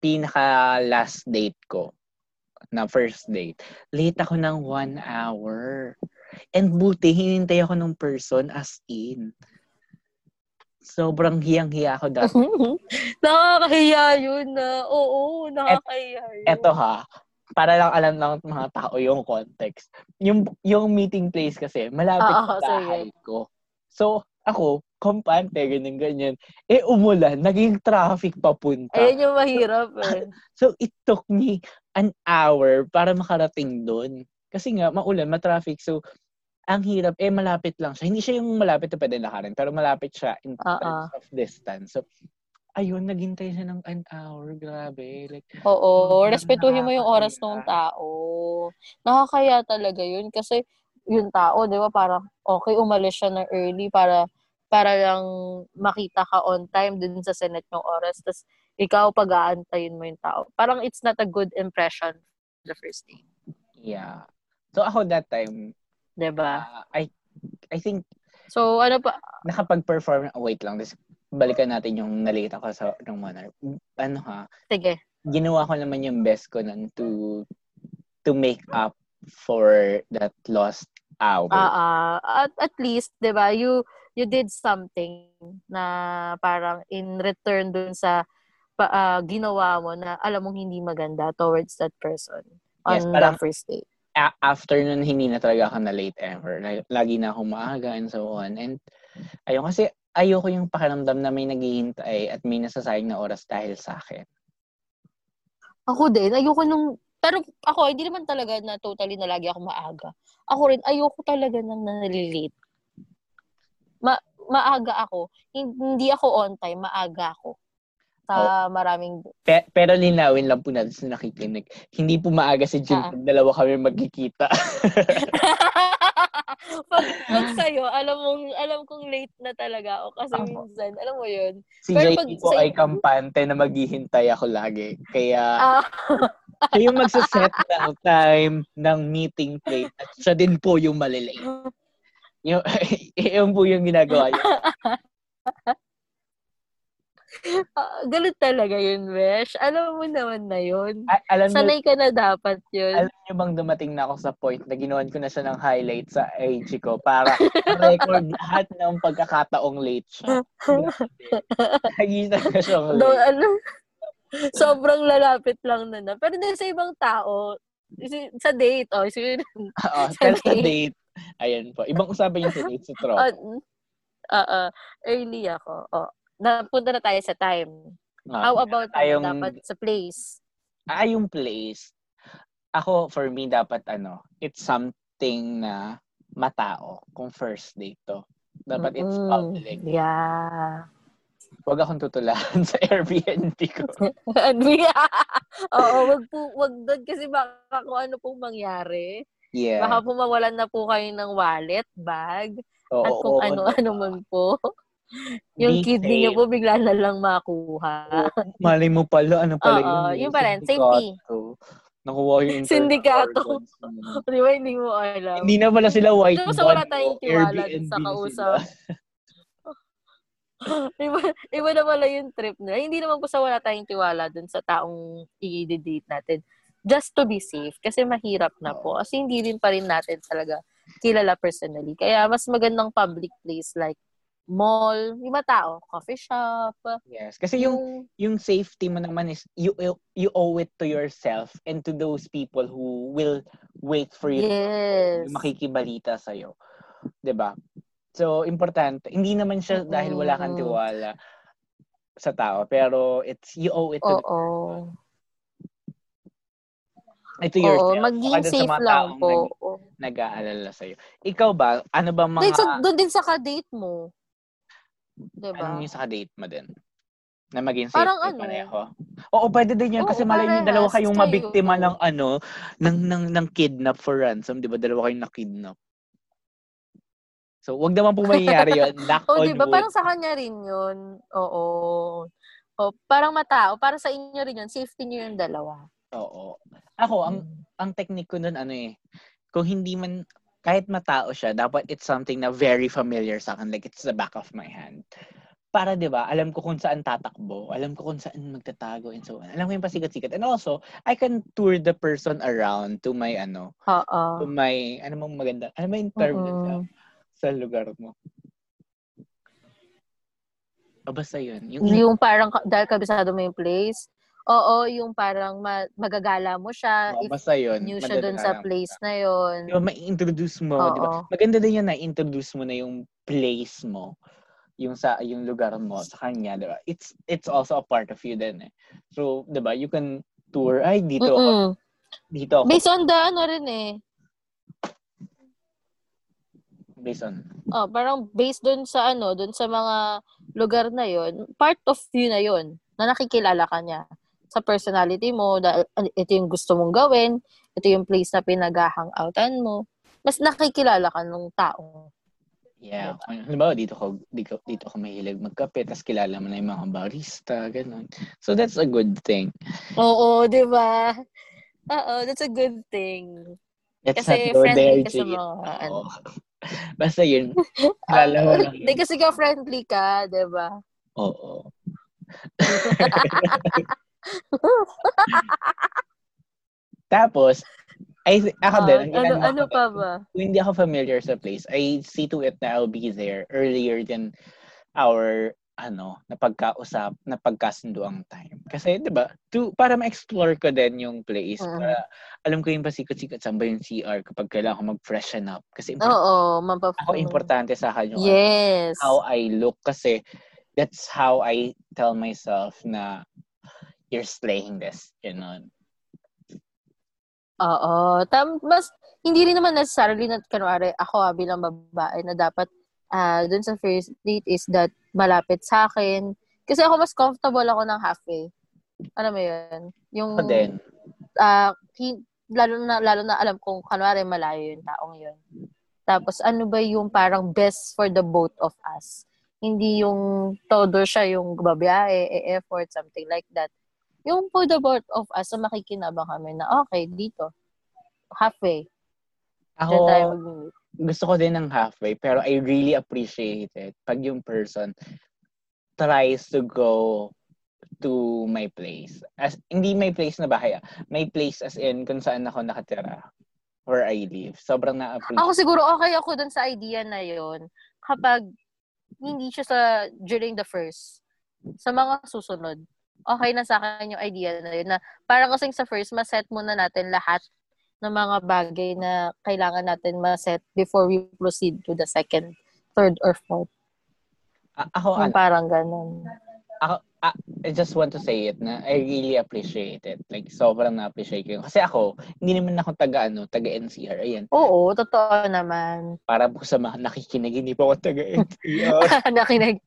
pinaka last date ko, na first date, late ako ng one hour. And buti, hinintay ako ng person as in. Sobrang hiyang-hiya ako dati. nakakahiya yun na. Oo, nakakahiya yun. Eto ha, para lang alam ng mga tao yung context. Yung yung meeting place kasi, malapit ah, sa bahay ko. So, ako, kampante, ganyan, ganyan. Eh, umulan, naging traffic papunta. Ayun yung mahirap eh. so, it took me an hour para makarating doon. Kasi nga, maulan, matraffic. So, ang hirap, eh malapit lang siya. Hindi siya yung malapit na pwede lakarin, pero malapit siya in uh-uh. terms of distance. So, ayun, naghintay siya ng an hour. Grabe. Like, Oo, respetuhin mo yung oras ng tao. Nakakaya talaga yun kasi yung tao, di ba, parang okay, umalis siya na early para para lang makita ka on time dun sa Senate ng oras. Tapos, ikaw pag-aantayin mo yung tao. Parang it's not a good impression the first day. Yeah. So, ako that time, 'Di ba? Uh, I I think So, ano pa? Nakapag-perform, oh, wait lang, this, balikan natin yung nalita ko sa ng Monarch. Ano ha? Sige. Ginawa ko naman yung best ko nun to to make up for that lost hour. Ah, uh, uh, at, at least, 'di ba? You you did something na parang in return dun sa uh, ginawa mo na alam mong hindi maganda towards that person on yes, parang, the first date a- after nun, hindi na talaga ako na late ever. Lagi na akong maaga and so on. And ayun, kasi ayoko yung pakiramdam na may naghihintay at may nasasayang na oras dahil sa akin. Ako din, ayoko nung, pero ako, hindi naman talaga na totally na lagi ako maaga. Ako rin, ayoko talaga nang nalilate. Ma maaga ako. Hindi ako on time, maaga ako. Sa oh. maraming... Pe- pero linawin lang po natin sa nakikinig. Hindi po maaga si Jim ah. dalawa kami magkikita. pag, pag sa'yo, alam mong, alam kong late na talaga ako kasi oh. minsan, alam mo yun. Si Pero JP po ay kampante na maghihintay ako lagi. Kaya, ah. siya yung magsaset ng time ng meeting place at siya din po yung malilate. Yung, yung po yung ginagawa niya. Uh, ganun talaga yun, Besh. Alam mo naman na yun. A- alam Sanay ka na dapat yun. Alam niyo bang dumating na ako sa point na ginawan ko na siya ng highlight sa IG ko para record lahat ng pagkakataong late siya. Nagisa na siyang late. Do, ano, sobrang lalapit lang na na. Pero din sa ibang tao, sa date, oh, siguro, Oo, sa, sa date. date. Ayan po. Ibang usapan yung sa date sa tropa. Uh, uh, early ako. Oh napunta na tayo sa time. Ah, How about tayong, dapat sa place? Ah, yung place. Ako, for me, dapat ano, it's something na matao kung first date to. Dapat mm-hmm. it's public. Yeah. Huwag akong tutulahan sa Airbnb ko. Oo, wag po, wag doon kasi baka kung ano pong mangyari. Yeah. Baka po mawalan na po kayo ng wallet, bag, oo, at kung ano-ano man po. Yung Be kidney niyo po bigla na lang makuha. Oh, malay mo pala, ano pala Oo, yun. yung pala, safety. Nakuha yung Sindikato. Di ba, hindi mo alam. Hindi na pala sila white Diba, so wala tayong tiwala sa kausap. iba, iba na pala yung trip na. Hindi naman po sa wala tayong tiwala dun sa taong i-date natin. Just to be safe. Kasi mahirap na po. Kasi hindi din pa rin natin talaga kilala personally. Kaya mas magandang public place like mall, yung mga tao, coffee shop. Yes, kasi yung yung safety mo naman is you you owe it to yourself and to those people who will wait for you yes. to makikibalita sa iyo. 'Di ba? So, importante. Hindi naman siya dahil wala kang tiwala sa tao, pero it's you owe it to Oo. ito yourself. Oo, maging safe lang po. Nag, nag-aalala sa'yo. Ikaw ba, ano ba mga... Doon sa, doon din sa ka-date mo. Diba? Ano yung sa date mo din? Na maging safe Parang ano? pareho. Oo, pwede din yan. Oo, kasi malay niyo dalawa kayong mabiktima ng ano, ng, ng, ng kidnap for ransom. Di ba? Dalawa kayong na-kidnap. So, wag naman po mangyayari yun. Knock oh, di ba? Parang sa kanya rin yun. Oo. Oh, parang matao. Para sa inyo rin yun. Safety niyo yung dalawa. Oo. Ako, ang hmm. ang technique ko nun, ano eh, kung hindi man, kahit matao siya, dapat it's something na very familiar sa akin. Like, it's the back of my hand. Para, di ba, alam ko kung saan tatakbo. Alam ko kung saan magtatago and so on. Alam ko yung pasikat-sikat. And also, I can tour the person around to my, ano, Uh-oh. to my, ano mong maganda, ano yung term uh sa lugar mo? O basta yun. Yung, yung parang, dahil kabisado mo yung place, Oo, yung parang ma- magagala mo siya. Oh, basta yun. New siya dun sa place na yun. Diba, ma-introduce mo, di ba? Maganda din yan na introduce mo na yung place mo yung sa yung lugar mo sa kanya, 'di ba? It's it's also a part of you then eh. So, 'di ba? You can tour ay dito Mm-mm. ako. Dito ako. Based on the ano rin eh. Based on. Oh, parang based doon sa ano, doon sa mga lugar na 'yon, part of you na 'yon na nakikilala ka niya sa personality mo, dahil ito yung gusto mong gawin, ito yung place na pinag-hangoutan mo, mas nakikilala ka ng tao. Yeah. Diba? Halimbawa, dito ko, dito, dito ko mahilig magkape, tapos kilala mo na yung mga barista, ganun. So, that's a good thing. Oo, di ba? Oo, that's a good thing. Let's kasi friendly ka sa mga, ano. Basta yun. Kilala mo lang Hindi kasi ka friendly ka, di ba? Oo. Tapos, I ako uh, din, ano, ano pa ba? Kung hindi ako familiar sa place, I see to it na I'll be there earlier than our ano, napagkausap, napagkasundo ang time. Kasi, di ba, to, para ma-explore ko din yung place, uh-huh. para alam ko yung pasikot-sikot, saan ba yung CR kapag kailangan ko mag-freshen up. Kasi, Oo, mapap- ako importante sa akin yung yes. how I look. Kasi, that's how I tell myself na you're slaying this, you know. Oo. Tam, mas, hindi rin naman necessarily na, kanwari, ako ah, bilang babae na dapat uh, dun sa first date is that malapit sa akin. Kasi ako mas comfortable ako ng halfway. Ano mo yun? Yung, Ako din. Uh, lalo na, lalo na alam kong kanwari malayo yung taong yun. Tapos ano ba yung parang best for the both of us? Hindi yung todo siya yung babiyahe, e-effort, something like that. Yung for the both of us, na makikinabang kami na okay, dito. Halfway. Ako, gusto ko din ng halfway, pero I really appreciate it pag yung person tries to go to my place. As hindi my place na bahay, ah. my place as in kung saan ako nakatira where I live. Sobrang na-appreciate. Ako siguro okay ako dun sa idea na yon kapag hindi siya sa during the first. Sa mga susunod, okay na sa akin yung idea na yun na parang kasing sa first, ma-set muna natin lahat ng mga bagay na kailangan natin ma-set before we proceed to the second, third, or fourth. A- ako, yung ano, parang ganun. Ako, I just want to say it na I really appreciate it. Like, sobrang na-appreciate ko. Kasi ako, hindi naman ako taga, ano, taga NCR. Ayan. Oo, totoo naman. Para po sa mga nakikinig, hindi po ako taga NCR. Nakinig.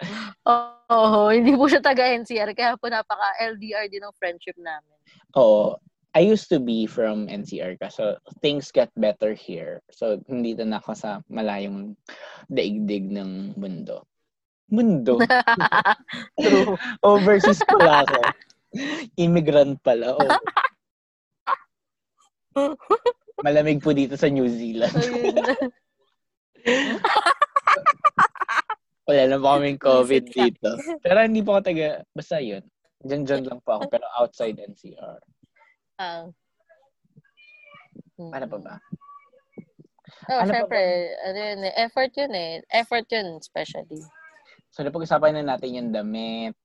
Oo, oh, hindi po siya taga NCR. Kaya po napaka-LDR din ng friendship namin. Oo. I used to be from NCR kasi things get better here. So, hindi na ako sa malayong daigdig ng mundo. Mundo. True. Overseas pala ako. Immigrant pala. Oh. Malamig po dito sa New Zealand. Wala na po kaming COVID dito. Pero hindi po ako taga, basta yun. Diyan-diyan lang po ako, pero outside NCR. Uh, ano pa ba? Oh, ano syempre, ano yun, eh, effort yun eh. Effort yun, especially. So, napag-usapan na natin yung damit,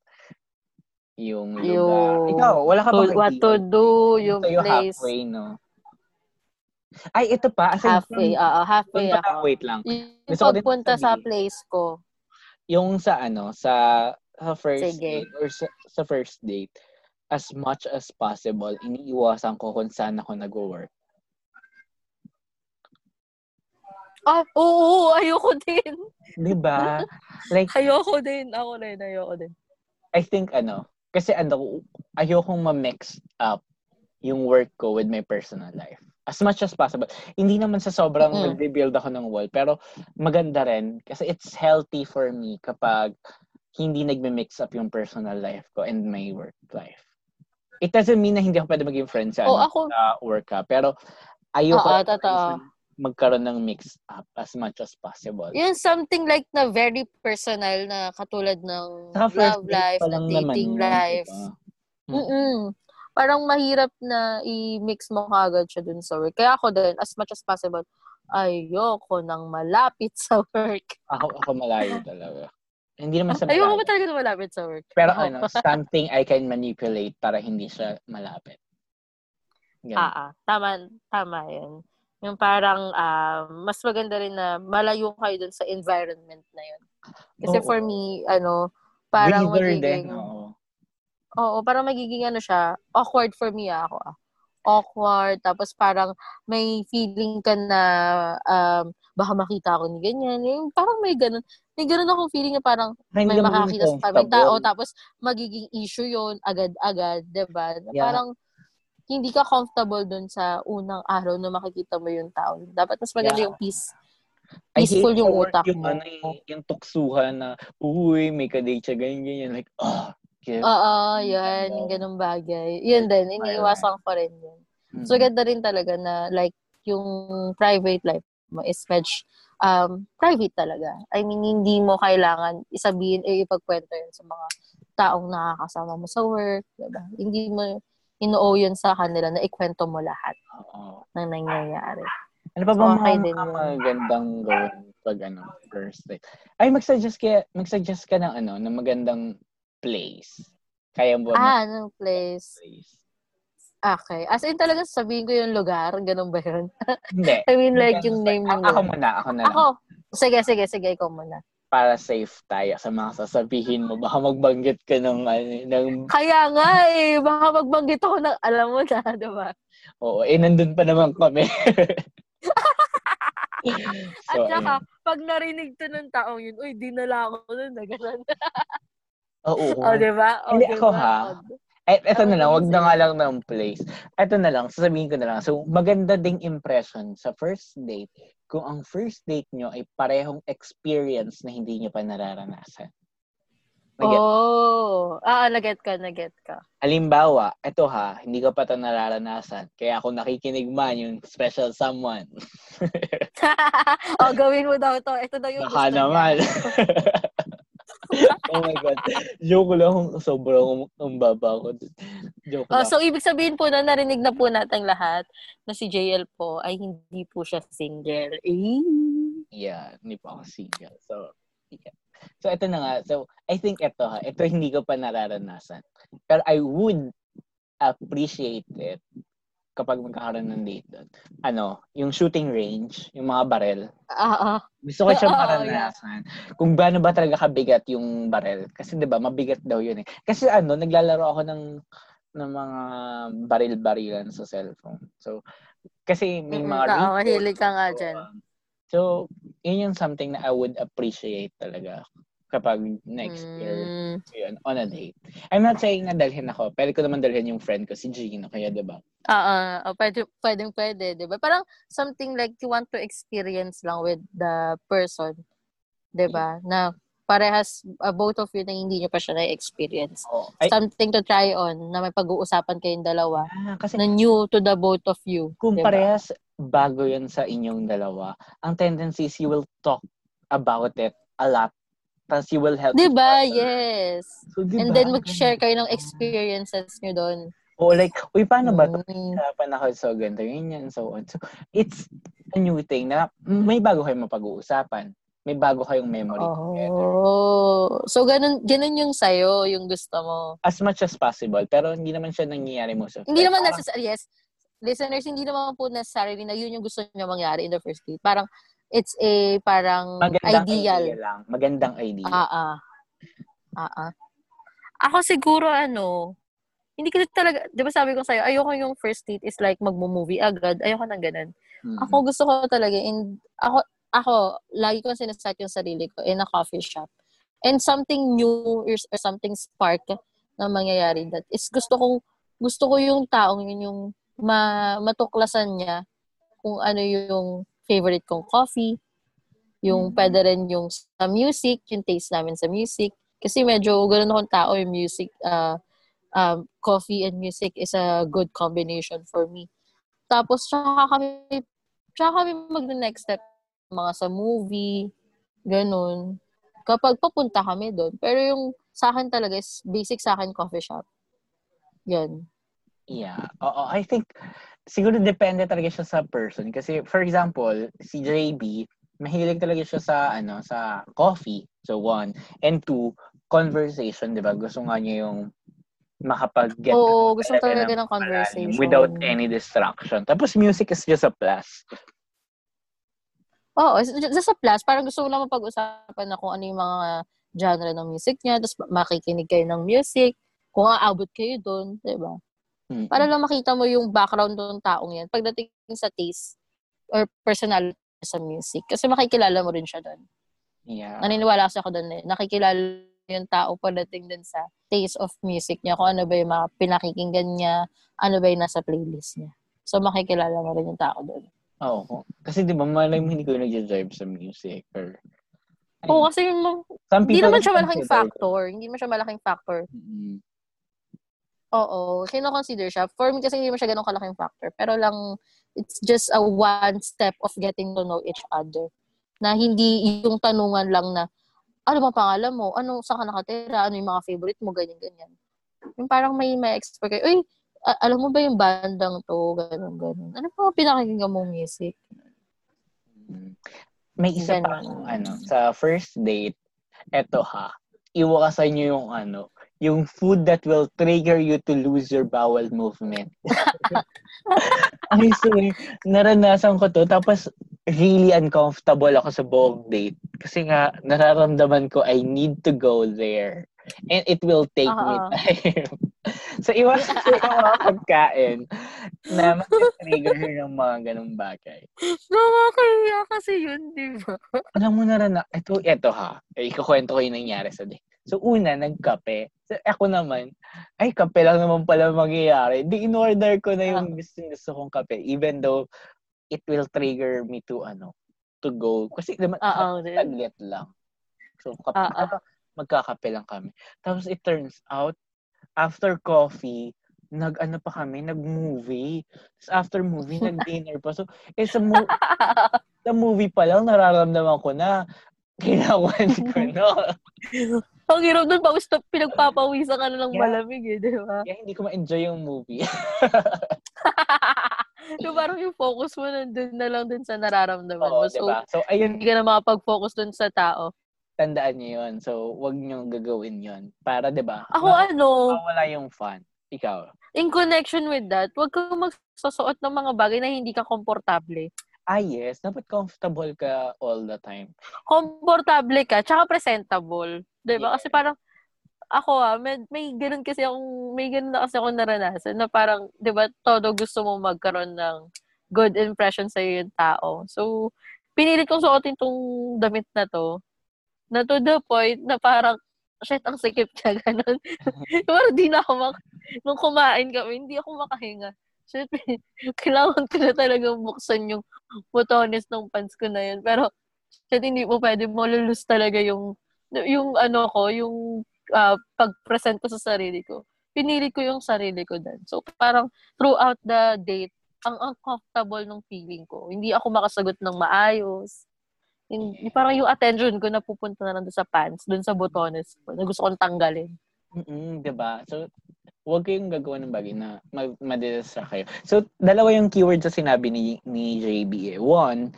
yung lugar. Yung, Ikaw, wala ka ba What to do, yung Ito yung place. halfway, no? Ay, ito pa. Halfway, oo. Uh, halfway ako. Wait lang. Yung Gusto pagpunta sa place ko. Yung sa ano, sa, sa first Sige. date or sa, sa first date, as much as possible, iniiwasan ko kung saan ako nag-work. Ah, oo, ayoko din. 'Di ba? Like ayoko din, ako rin, ayoko din. I think ano, kasi ano, ayokong ma-mix up yung work ko with my personal life. As much as possible. Hindi naman sa sobrang mm. nag-rebuild ako ng wall, pero maganda rin kasi it's healthy for me kapag hindi nagme-mix up yung personal life ko and my work life. It doesn't mean na hindi ako pwede maging friend sa, oh, ano, ako... sa work ka, pero ayoko Oo, totoo magkaroon ng mix up as much as possible. Yun something like na very personal na katulad ng Saka love life, na dating naman, life. Diba? Mm-mm. Parang mahirap na i-mix mo kagad siya dun sa work. Kaya ako din, as much as possible, ayoko nang malapit sa work. ako, ako malayo talaga. Hindi naman sa Ayoko ba talaga na malapit sa work? Pero ano, something I can manipulate para hindi siya malapit. Ganun. Ah, ah, tama, tama yun. Yung parang uh, mas maganda rin na malayo kayo dun sa environment na yun. Kasi oo. for me, ano, parang Breather magiging... Din, oo. Oo, parang magiging ano siya, awkward for me ah, ako ah. Awkward, tapos parang may feeling ka na um, baka makita ako ni ganyan. Yung parang may ganun. May ganun akong feeling na parang may makakita sa tamang tao, tapos magiging issue yon agad-agad, diba? Yeah. Parang hindi ka comfortable dun sa unang araw na makikita mo yung tao. Dapat mas maganda yeah. yung peace. Peaceful yung utak yung, mo. Ano, yung, yung tuksuhan na, uy, may kadate siya, ganyan, ganyan. Like, ah, oh, Oo, yan. Yung ganung bagay. Yun din, iniiwasan ko rin yun. Mm-hmm. So, ganda rin talaga na, like, yung private life mo is much um, private talaga. I mean, hindi mo kailangan isabihin, eh, ipagkwento yun sa mga taong nakakasama mo sa work. Diba? Hindi mo, inoo yun sa kanila na ikwento mo lahat Oo. ng nangyayari. Ano pa ba so, okay mga, mga magandang gawin pag ano, first date? Ay, mag-suggest ka, mag-suggest ka ng ano, ng magandang place. Kaya mo Ah, ng place. place. Okay. As in talaga sabihin ko yung lugar, ganun ba yun? Hindi. I mean like yung name ng Ako muna, ako na lang. Ako. Sige, sige, sige, ikaw muna. para safe tayo sa mga sasabihin mo. Baka magbanggit ka ng, ano, ng... Kaya nga eh, baka magbanggit ako ng, alam mo na, diba? Oo, eh, nandun pa naman kami. so, At saka, ayun. pag narinig to ng taong yun, uy, dinala ako nun na gano'n. Oo. Oh, diba? O, Hindi diba? ako ha. Eh, eto na lang, wag na nga lang ng place. Eto na lang, sasabihin ko na lang. So, maganda ding impression sa first date kung ang first date nyo ay parehong experience na hindi nyo pa nararanasan. Naget? Oh, ah, naget ka, naget ka. Halimbawa, eto ha, hindi ko pa ito nararanasan. Kaya ako nakikinig man yung special someone. oh, gawin mo daw to. Ito daw yung Baka naman. oh my God. Joke lang sobrang ang baba ko. Joke oh, lang. So, ibig sabihin po na narinig na po natin lahat na si JL po ay hindi po siya single. Eh. Yeah, hindi po ako single. So, yeah. So, ito na nga. So, I think ito ha. Ito hindi ko pa nararanasan. Pero I would appreciate it kapag magkakaroon ng date doon. Ano, yung shooting range, yung mga barel. Oo. Gusto ko siyang maranasan. Yeah. Kung gaano ba talaga kabigat yung barel. Kasi 'di ba, mabigat daw yun eh. Kasi ano, naglalaro ako ng ng mga baril-barilan sa cellphone. So, kasi may mga mm, Oo, mahilig ka nga dyan. So, yun yung something na I would appreciate talaga kapag next mm. year yun, on a date. I'm not saying na dalhin ako. Pwede ko naman dalhin yung friend ko, si Gino. Kaya, di ba? Oo. Uh, pwede, pwede, pwede, di ba? Parang something like you want to experience lang with the person. Di ba? Yeah. Na parehas, uh, both of you na hindi nyo pa siya na-experience. Oh, I, something to try on na may pag-uusapan kayong dalawa ah, kasi, na new to the both of you. Kung diba? parehas bago yun sa inyong dalawa, ang tendency is you will talk about it a lot tapos you will help. Diba? Yes. So, diba? And then mag-share kayo ng experiences nyo doon. O oh, like, uy, paano ba ito? Mm. Hirapan ako so ganito, ganyan, so on. So, it's a new thing na may bago kayong mapag-uusapan. May bago kayong memory oh. together. So, ganun, ganun yung sa'yo, yung gusto mo. As much as possible. Pero hindi naman siya nangyayari mo. So, hindi naman necessary, yes. Listeners, hindi naman po necessarily na yun yung gusto nyo mangyari in the first date. Parang, it's a parang Magandang ideal. idea lang. Magandang idea. Ah, ah. Ah, ah. Ako siguro ano, hindi ko talaga, di ba sabi ko sa'yo, ayoko yung first date is like magmo-movie agad. Ayoko nang ganun. Mm-hmm. Ako gusto ko talaga, in, ako, ako, lagi ko sinaset yung sarili ko in a coffee shop. And something new or, or something spark na mangyayari that is gusto ko gusto ko yung taong yun yung ma, matuklasan niya kung ano yung favorite kong coffee. Yung mm. pwede rin yung sa music, yung taste namin sa music. Kasi medyo ganun akong tao yung music, uh, um, coffee and music is a good combination for me. Tapos, tsaka kami, tsaka kami mag-next step, mga sa movie, ganun. Kapag papunta kami doon. Pero yung sa akin talaga is basic sa akin coffee shop. Yan. Yeah. Oo, I think siguro depende talaga siya sa person kasi for example, si JB mahilig talaga siya sa ano sa coffee. So one and two conversation, 'di ba? Gusto nga niya yung makapag-get Oo, gusto talaga ng conversation. Without any distraction. Tapos music is just a plus. Oo, just a plus. Parang gusto mo lang mapag-usapan na kung ano yung mga genre ng music niya. Tapos makikinig kayo ng music. Kung aabot kayo doon, di ba? Mm-hmm. Para lang makita mo yung background ng taong yan pagdating sa taste or personality sa music. Kasi makikilala mo rin siya doon. Yeah. Naniniwala kasi ako doon eh. Nakikilala yung tao pagdating din sa taste of music niya, kung ano ba yung mga pinakikinggan niya, ano ba yung nasa playlist niya. So, makikilala mo rin yung tao doon. Oo. Kasi di ba, malay mo hindi ko nag-drive sa music or... Oo, kasi yung, hindi naman siya malaking factor. Hindi naman siya malaking factor. Mm-hmm. Oo, kino-consider siya. For me kasi hindi mo siya ganun kalaking factor. Pero lang, it's just a one step of getting to know each other. Na hindi yung tanungan lang na, ano ba pangalan mo? Ano, saan ka nakatira? Ano yung mga favorite mo? Ganyan, ganyan. Yung parang may may expert kayo, uy, alam mo ba yung bandang to? Ganun, ganun. Ano pa pinakinggan mong music? May isa ganun. pa akong, ano, sa first date, eto ha, iwakasan nyo yung ano, yung food that will trigger you to lose your bowel movement. Ay, sorry. Naranasan ko to. Tapos, really uncomfortable ako sa buong date. Kasi nga, nararamdaman ko I need to go there. And it will take Uh-oh. me time. so, iwas sa mga pagkain na mag-trigger ng mga ganong bagay. Nakakaya kasi yun, di ba? Alam mo na rin na, ito, ito ha, ikukwento ko yung nangyari sa day. So, una, nagkape. So, ako naman, ay, kape lang naman pala mangyayari. Di, in-order ko na yung gusto, gusto kong kape. Even though, it will trigger me to, ano, to go. Kasi naman, saglit lang. So, kape, Uh-oh magkakape lang kami. Tapos it turns out, after coffee, nag-ano pa kami, nag-movie. Tapos after movie, nag-dinner pa. So, eh, sa, mo- sa movie pa lang, nararamdaman ko na, kailangan ko na. Ang hirap doon, pawis na pinagpapawisan ka na ng yeah. malamig eh, di ba? Kaya hindi ko ma-enjoy yung movie. so, parang yung focus mo nandun na lang dun sa nararamdaman Oo, mo. So, diba? so ayun, hindi ka na makapag-focus dun sa tao tandaan niyo yun. So, wag niyo gagawin yun. Para, di ba? Ako ma- ano? Mawala yung fun. Ikaw. In connection with that, wag kang magsusuot ng mga bagay na hindi ka komportable. Ah, yes. Dapat comfortable ka all the time. Komportable ka, tsaka presentable. Di ba? Yeah. Kasi parang, ako ah, may, may ganun kasi akong, may ganun na kasi akong naranasan na parang, di ba, todo gusto mo magkaroon ng good impression sa yung tao. So, pinilit kong suotin tong damit na to na to the point na parang, shit, ang sikip niya, ganun. parang di na ako mak- nung kumain kami, hindi ako makahinga. Shit, kailangan ko na talaga buksan yung botones ng pants ko na yun. Pero, shit, hindi mo pwede mo lulus talaga yung, yung ano ko, yung uh, pag-present ko sa sarili ko. Pinili ko yung sarili ko din. So, parang throughout the date, ang uncomfortable ng feeling ko. Hindi ako makasagot ng maayos hindi, parang yung attention ko napupunta na lang sa pants, dun sa botones ko, na gusto kong tanggalin. Mm-mm, diba? So, huwag kayong gagawa ng bagay na mag- madidistract kayo. So, dalawa yung keywords sa sinabi ni, ni JB. Eh. One,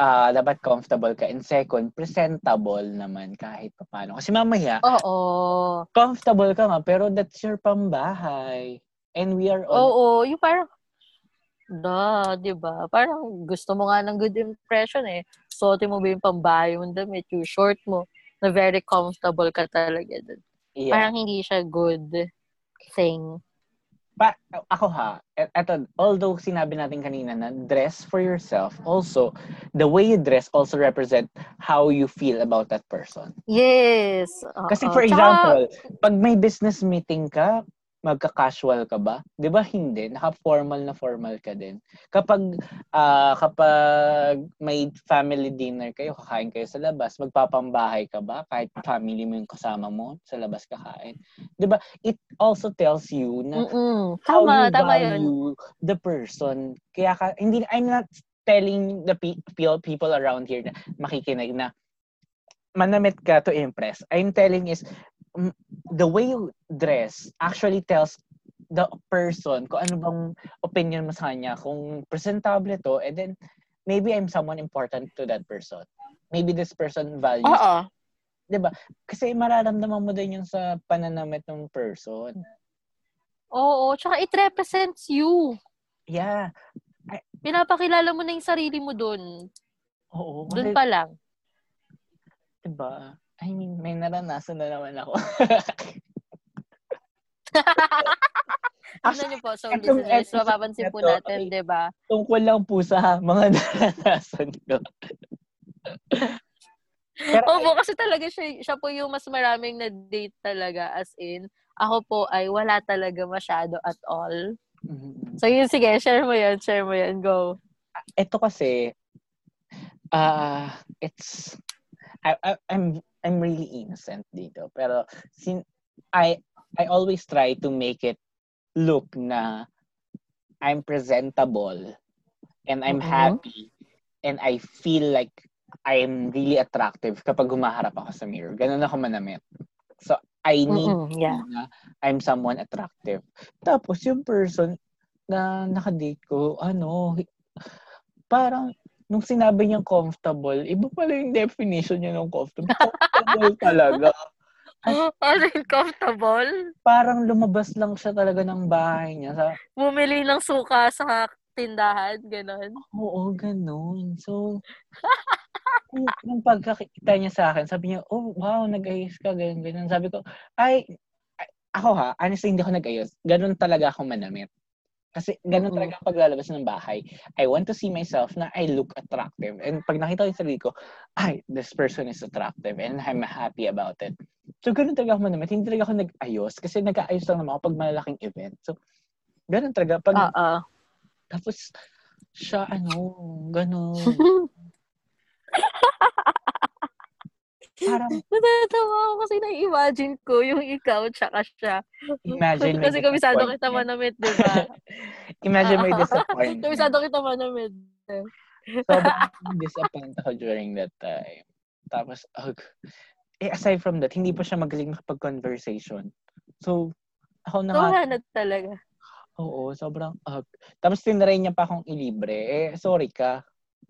uh, dapat comfortable ka. And second, presentable naman kahit pa paano. Kasi mamaya, Oo. comfortable ka nga, pero that's your pambahay. And we are on... Oo, yung parang, da, di ba? Parang gusto mo nga ng good impression eh. Suotin mo ba yung pambahay mong damit, yung short mo, na very comfortable ka talaga dun. Yeah. Parang hindi siya good thing. Pa, ako ha, eto, although sinabi natin kanina na dress for yourself, also, the way you dress also represent how you feel about that person. Yes. Uh-oh. Kasi for example, Tsaka, pag may business meeting ka, magka-casual ka ba? 'Di ba hindi? Naka-formal na formal ka din. Kapag uh, kapag may family dinner kayo, kakain kayo sa labas, magpapambahay ka ba kahit family mo yung kasama mo sa labas kakain? 'Di ba? It also tells you na Mm-mm. how tama, you tama value yun. the person. Kaya ka, hindi I'm not telling the people people around here na makikinig na manamit ka to impress. I'm telling is the way you dress actually tells the person kung ano bang opinion mo sa kanya. Kung presentable to, and then maybe I'm someone important to that person. Maybe this person values. Oo. 'Di ba? Kasi mararamdaman mo din yung sa pananamit ng person. Oo, tsaka it represents you. Yeah. I, Pinapakilala mo na yung sarili mo doon. Oo. Doon pa lang. 'Di ba? I mean, may naranasan na naman ako. Ano niyo po, so etong, listeners, etong, mapapansin po natin, di ba? Tungkol lang po sa mga naranasan ko. Pero, Opo, kasi talaga siya, siya po yung mas maraming na date talaga. As in, ako po ay wala talaga masyado at all. Mm-hmm. So yun, sige, share mo yan, share mo yan, go. Ito kasi, uh, it's, I, I, I'm I'm really innocent dito. Pero sin I I always try to make it look na I'm presentable and I'm mm-hmm. happy and I feel like I'm really attractive kapag humaharap ako sa mirror. Ganun ako manamit. So, I need mm-hmm, yeah. na I'm someone attractive. Tapos, yung person na nakadate ko, ano, parang nung sinabi niyang comfortable, iba pala yung definition niya ng comfortable. Comfortable talaga. Ano yung comfortable? Parang lumabas lang siya talaga ng bahay niya. Sa... Bumili ng suka sa tindahan, ganon. Oo, ganon. So, nung, pagkakita niya sa akin, sabi niya, oh, wow, nag-ayos ka, ganyan, ganyan. Sabi ko, ay, ay ako ha, honestly, hindi ako nag-ayos. Ganon talaga ako manamit. Kasi ganun Mm-mm. talaga paglalabas ng bahay. I want to see myself na I look attractive. And pag nakita ko yung sarili ko, ay, this person is attractive and I'm happy about it. So, ganun talaga ako manamit. Hindi talaga ako nag-ayos kasi nag-aayos lang naman ako pag malaking event. So, ganun talaga. Pag, Oo. tapos, siya, ano, ganun. Parang, Natatawa ako kasi na-imagine ko yung ikaw tsaka siya. imagine may kasi kabisado kita manamit, di ba? Imagine may disappointment. kabisado kita manamit. sobrang disappoint ako during that time. Tapos, ugh. eh, aside from that, hindi pa siya magaling makapag-conversation. So, ako na na talaga. Oo, sobrang ugh. Tapos, tinry niya pa akong ilibre. Eh, sorry ka.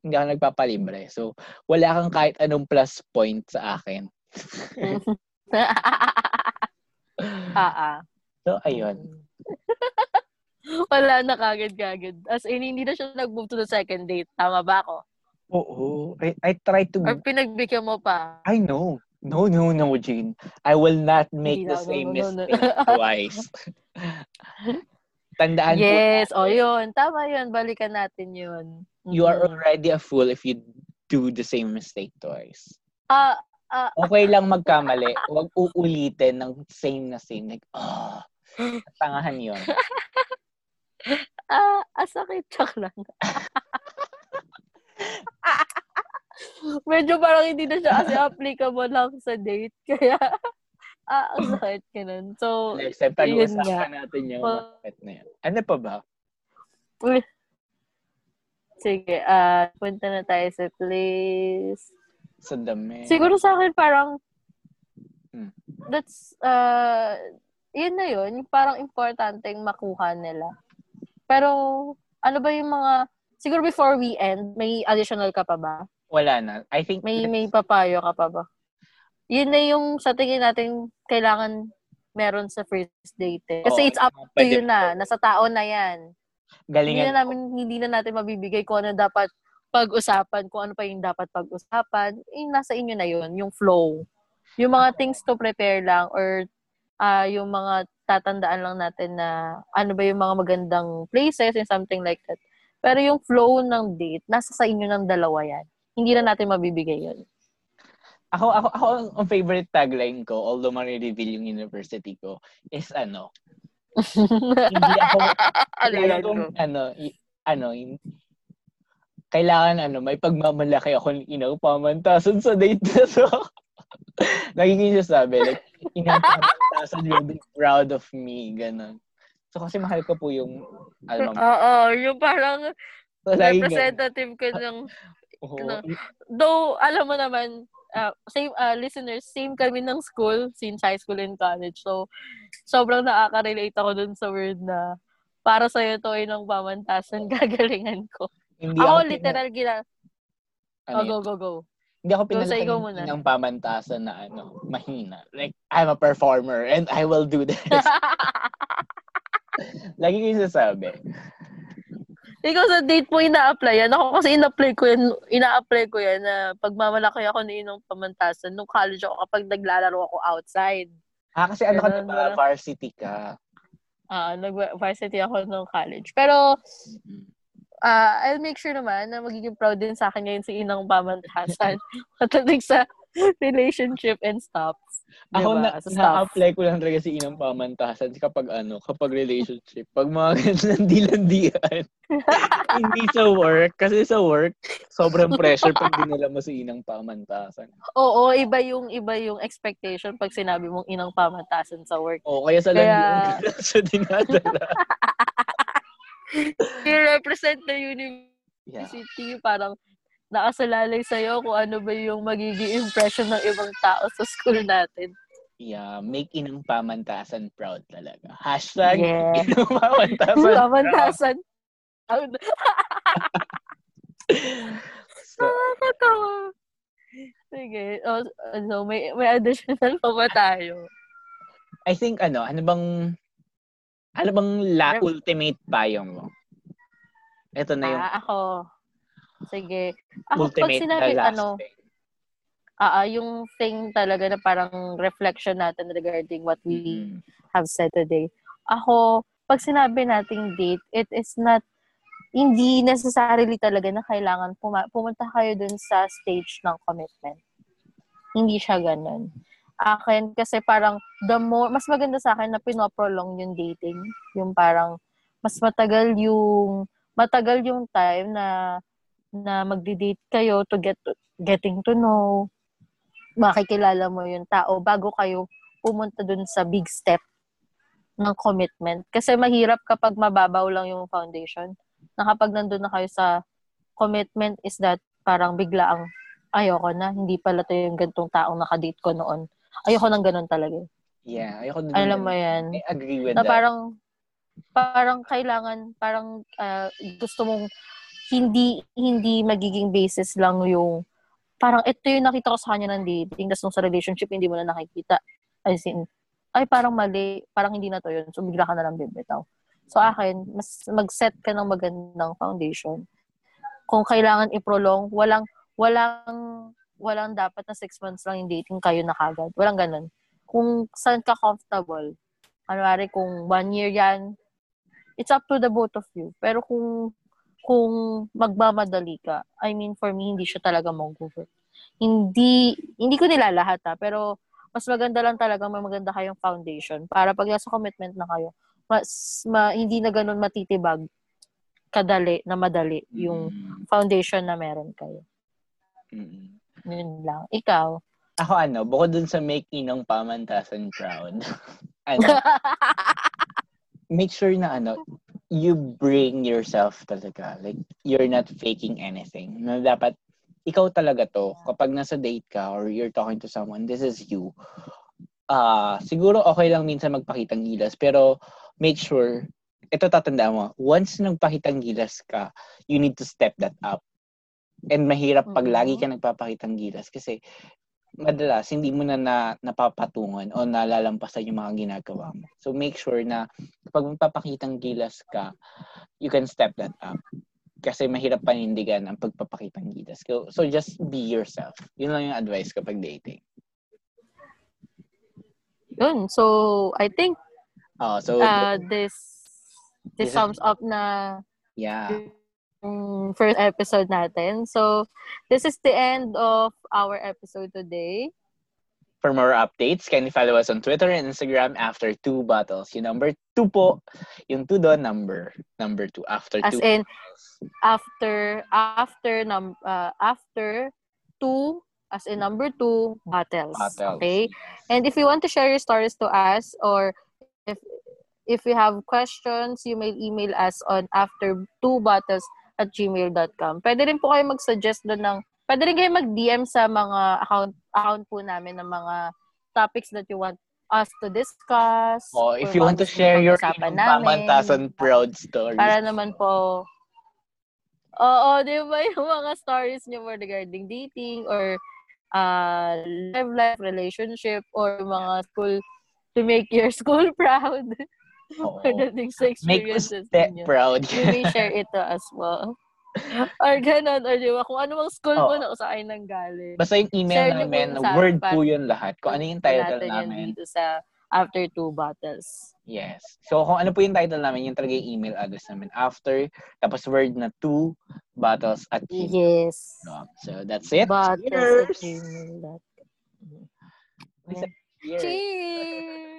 Hindi ako nagpapalibre. So, wala kang kahit anong plus point sa akin. Ah, ah. So, ayun. Wala na kagad-kagad. As in, hindi na siya nag-move to the second date. Tama ba ako? Oo. I, I try to... Or pinagbigyan mo pa? I know. No, no, no, Jane. I will not make Hindi the same no, no, no. mistake twice. Tandaan po, Yes, o yun. Tama yun. Balikan natin yun. You are Mhm. already a fool if you do the same mistake twice. Ah, ah, Okay lang magkamali. Huwag uulitin ng same na same. Like, ah, tangahan yun. ah, ah, sakit. Chak lang. Medyo parang hindi na siya kasi applicable lang sa date. Kaya, ah, ang sakit. Ganun. So, Next time, pag-uusapan natin yung Oh. masakit na yun. Ano pa ba? Sige, ah, punta na tayo sa place. Sa dami. Siguro sa akin parang Hmm. that's uh yun na yun, yung parang importanteng makuha nila. Pero ano ba yung mga siguro before we end, may additional ka pa ba? Wala na. I think May may papayo ka pa ba? Yun na yung sa tingin natin kailangan meron sa first date. eh. Kasi Oo, it's up to pwede you na, nasa tao na 'yan. Hindi galingan na namin hindi na natin mabibigay kung ano dapat pag-usapan, kung ano pa yung dapat pag-usapan. Eh, nasa inyo na yun, yung flow. Yung mga things to prepare lang or ah yung mga tatandaan lang natin na ano ba yung mga magandang places and something like that. Pero yung flow ng date, nasa sa inyo ng dalawa yan. Hindi na natin mabibigay yun. Ako, ako, ako, ang- ang favorite tagline ko, although ma-reveal yung university ko, is ano, hindi ako, Ano ko? ano, y- ano, in- kailangan, ano, may pagmamalaki ako, you know, pamantasan sa date na to. Nagiging siya sabi, like, inapamantasan, you'll be proud of me, ganun. So, kasi mahal ko po yung, ano, Oo, yung parang so, representative ko ng Oo. ano, Though, alam mo naman, uh, same uh, listeners, same kami ng school since high school and college. So, sobrang nakaka-relate ako dun sa word na para sa'yo to ay ng pamantasan, gagalingan ko. Hindi ako pina- literal gina... ano oh, go, go, go. Hindi ako sa muna. ng pamantasan na ano, mahina. Like, I'm a performer and I will do this. Lagi ko yung sasabi. Ikaw sa date mo ina-apply yan. Ako kasi ina-apply ko yan, ina-apply ko yan na pagmamalaki ako ni ng pamantasan nung college ako kapag naglalaro ako outside. Ah, kasi ano ka diba? Varsity ka. Ah, nag-varsity ako nung college. Pero, ah I'll make sure naman na magiging proud din sa akin ngayon si Inang Pamantasan. Patatig sa relationship and. Ako Diba? na, Sa stuff. na-apply ko lang talaga si Inang Pamantasan kapag ano, kapag relationship. Pag mga ganun landian Hindi sa work. Kasi sa work, sobrang pressure pag dinala mo si Inang Pamantasan. Oo, iba yung iba yung expectation pag sinabi mong Inang Pamantasan sa work. O, kaya sa Kaya- landian, siya dinadala. I-represent na Yeah. university, parang nakasalalay sa'yo kung ano ba yung magiging impression ng ibang tao sa school natin. Yeah, make Inang Pamantasan proud talaga. Hashtag Yeah. Inang Pamantasan proud. Pamantasan. Proud. So, Nakakatawa. Sige. O, ano, may, may additional pa ba tayo? I think ano, ano bang ano bang la ultimate payo mo? Ito na yung Ah, ako. Sige. Ako, pag ultimate sinabi, na last ano, thing. ah, yung thing talaga na parang reflection natin regarding what we Mm. have said today. Ako, pag sinabi nating date, it is not, hindi necessarily talaga na kailangan puma- pumunta kayo dun sa stage ng commitment. Hindi siya ganun. Akin, kasi parang, the more, mas maganda sa akin na pinoprolong yung dating. Yung parang, mas matagal yung, matagal yung time na, na magdi-date kayo to get, getting to know, makikilala mo yung tao bago kayo pumunta dun sa big step ng commitment. Kasi mahirap kapag mababaw lang yung foundation. Na kapag nandun na kayo sa commitment is that parang bigla ang ayoko na, hindi pala to yung gantong taong nakadate ko noon. Ayoko nang ganun talaga. Yeah, ayoko din. Alam mo yan. I agree with Na that. parang, parang kailangan, parang ah, gusto mong hindi hindi magiging basis lang yung parang ito yung nakita ko sa kanya ng dating tapos nung sa relationship hindi mo na nakikita. As in, ay parang mali, parang hindi na to yun. So bigla ka na lang bibitaw. So akin, mas mag-set ka ng magandang foundation. Kung kailangan i-prolong, walang walang walang dapat na six months lang yung dating kayo na kagad. Walang ganun. Kung saan ka comfortable, kunwari kung one year yan, it's up to the both of you. Pero kung kung magmamadali ka, I mean, for me, hindi siya talaga mag-over. Hindi, hindi ko nilalahat ha, pero mas maganda lang talaga may maganda kayong foundation para pag nasa commitment na kayo, mas ma, hindi na ganun matitibag kadali na madali yung Mm. foundation na meron kayo. Mm. Yun lang. Ikaw? Ako ano, bukod dun sa make inong pamantasan proud, ano, make sure na ano, you bring yourself talaga. Like, you're not faking anything. Na dapat, ikaw talaga to. Kapag nasa date ka or you're talking to someone, this is you. Ah, siguro okay lang minsan magpakitang gilas, pero make sure, ito tatandaan mo, once nagpakitang gilas ka, you need to step that up. And mahirap pag lagi ka nagpapakitang gilas kasi madalas hindi mo na, na napapatungan o nalalampasan yung mga ginagawa mo. So make sure na pag magpapakitang gilas ka, you can step that up. Kasi mahirap panindigan ang pagpapakitang gilas. So, so just be yourself. Yun lang yung advice kapag dating. Yun. So, I think Oh, so uh, this This this is- sums up na yeah. Yung first episode natin. So, this is the end of our episode today. For more updates, can you follow us on Twitter and Instagram after two bottles. Yung number two po, yung two doon, number, number two, after As two. in, after, after, num, uh, after two, as in number two, battles, bottles. Okay? And if you want to share your stories to us or if if you have questions, you may email us on after two bottles at gmail.com. Pwede rin po kayo mag-suggest doon ng, pwede rin kayo mag-DM sa mga account, account po namin ng mga topics that you want us to discuss. Oh, if you want to share your pamantasan proud stories. Para naman po, oo, di ba yung mga stories nyo more regarding dating or uh, love life, relationship, or mga school, to make your school proud. Oo. Pagdating sa Make us experiences step ninyo. proud. You may share it to us well. or ganun, or di ba, kung ano mang school mo Oo. na kung saan nang galing. Basta yung email Share namin, sa word po yun lahat. Kung ano yung title namin. dito sa after two bottles. Yes. So, kung ano po yung title namin, yung talaga yung email address namin. After, tapos word na two bottles at gmail. Yes. So, that's it. Bottles at Cheers! Cheers! Cheers!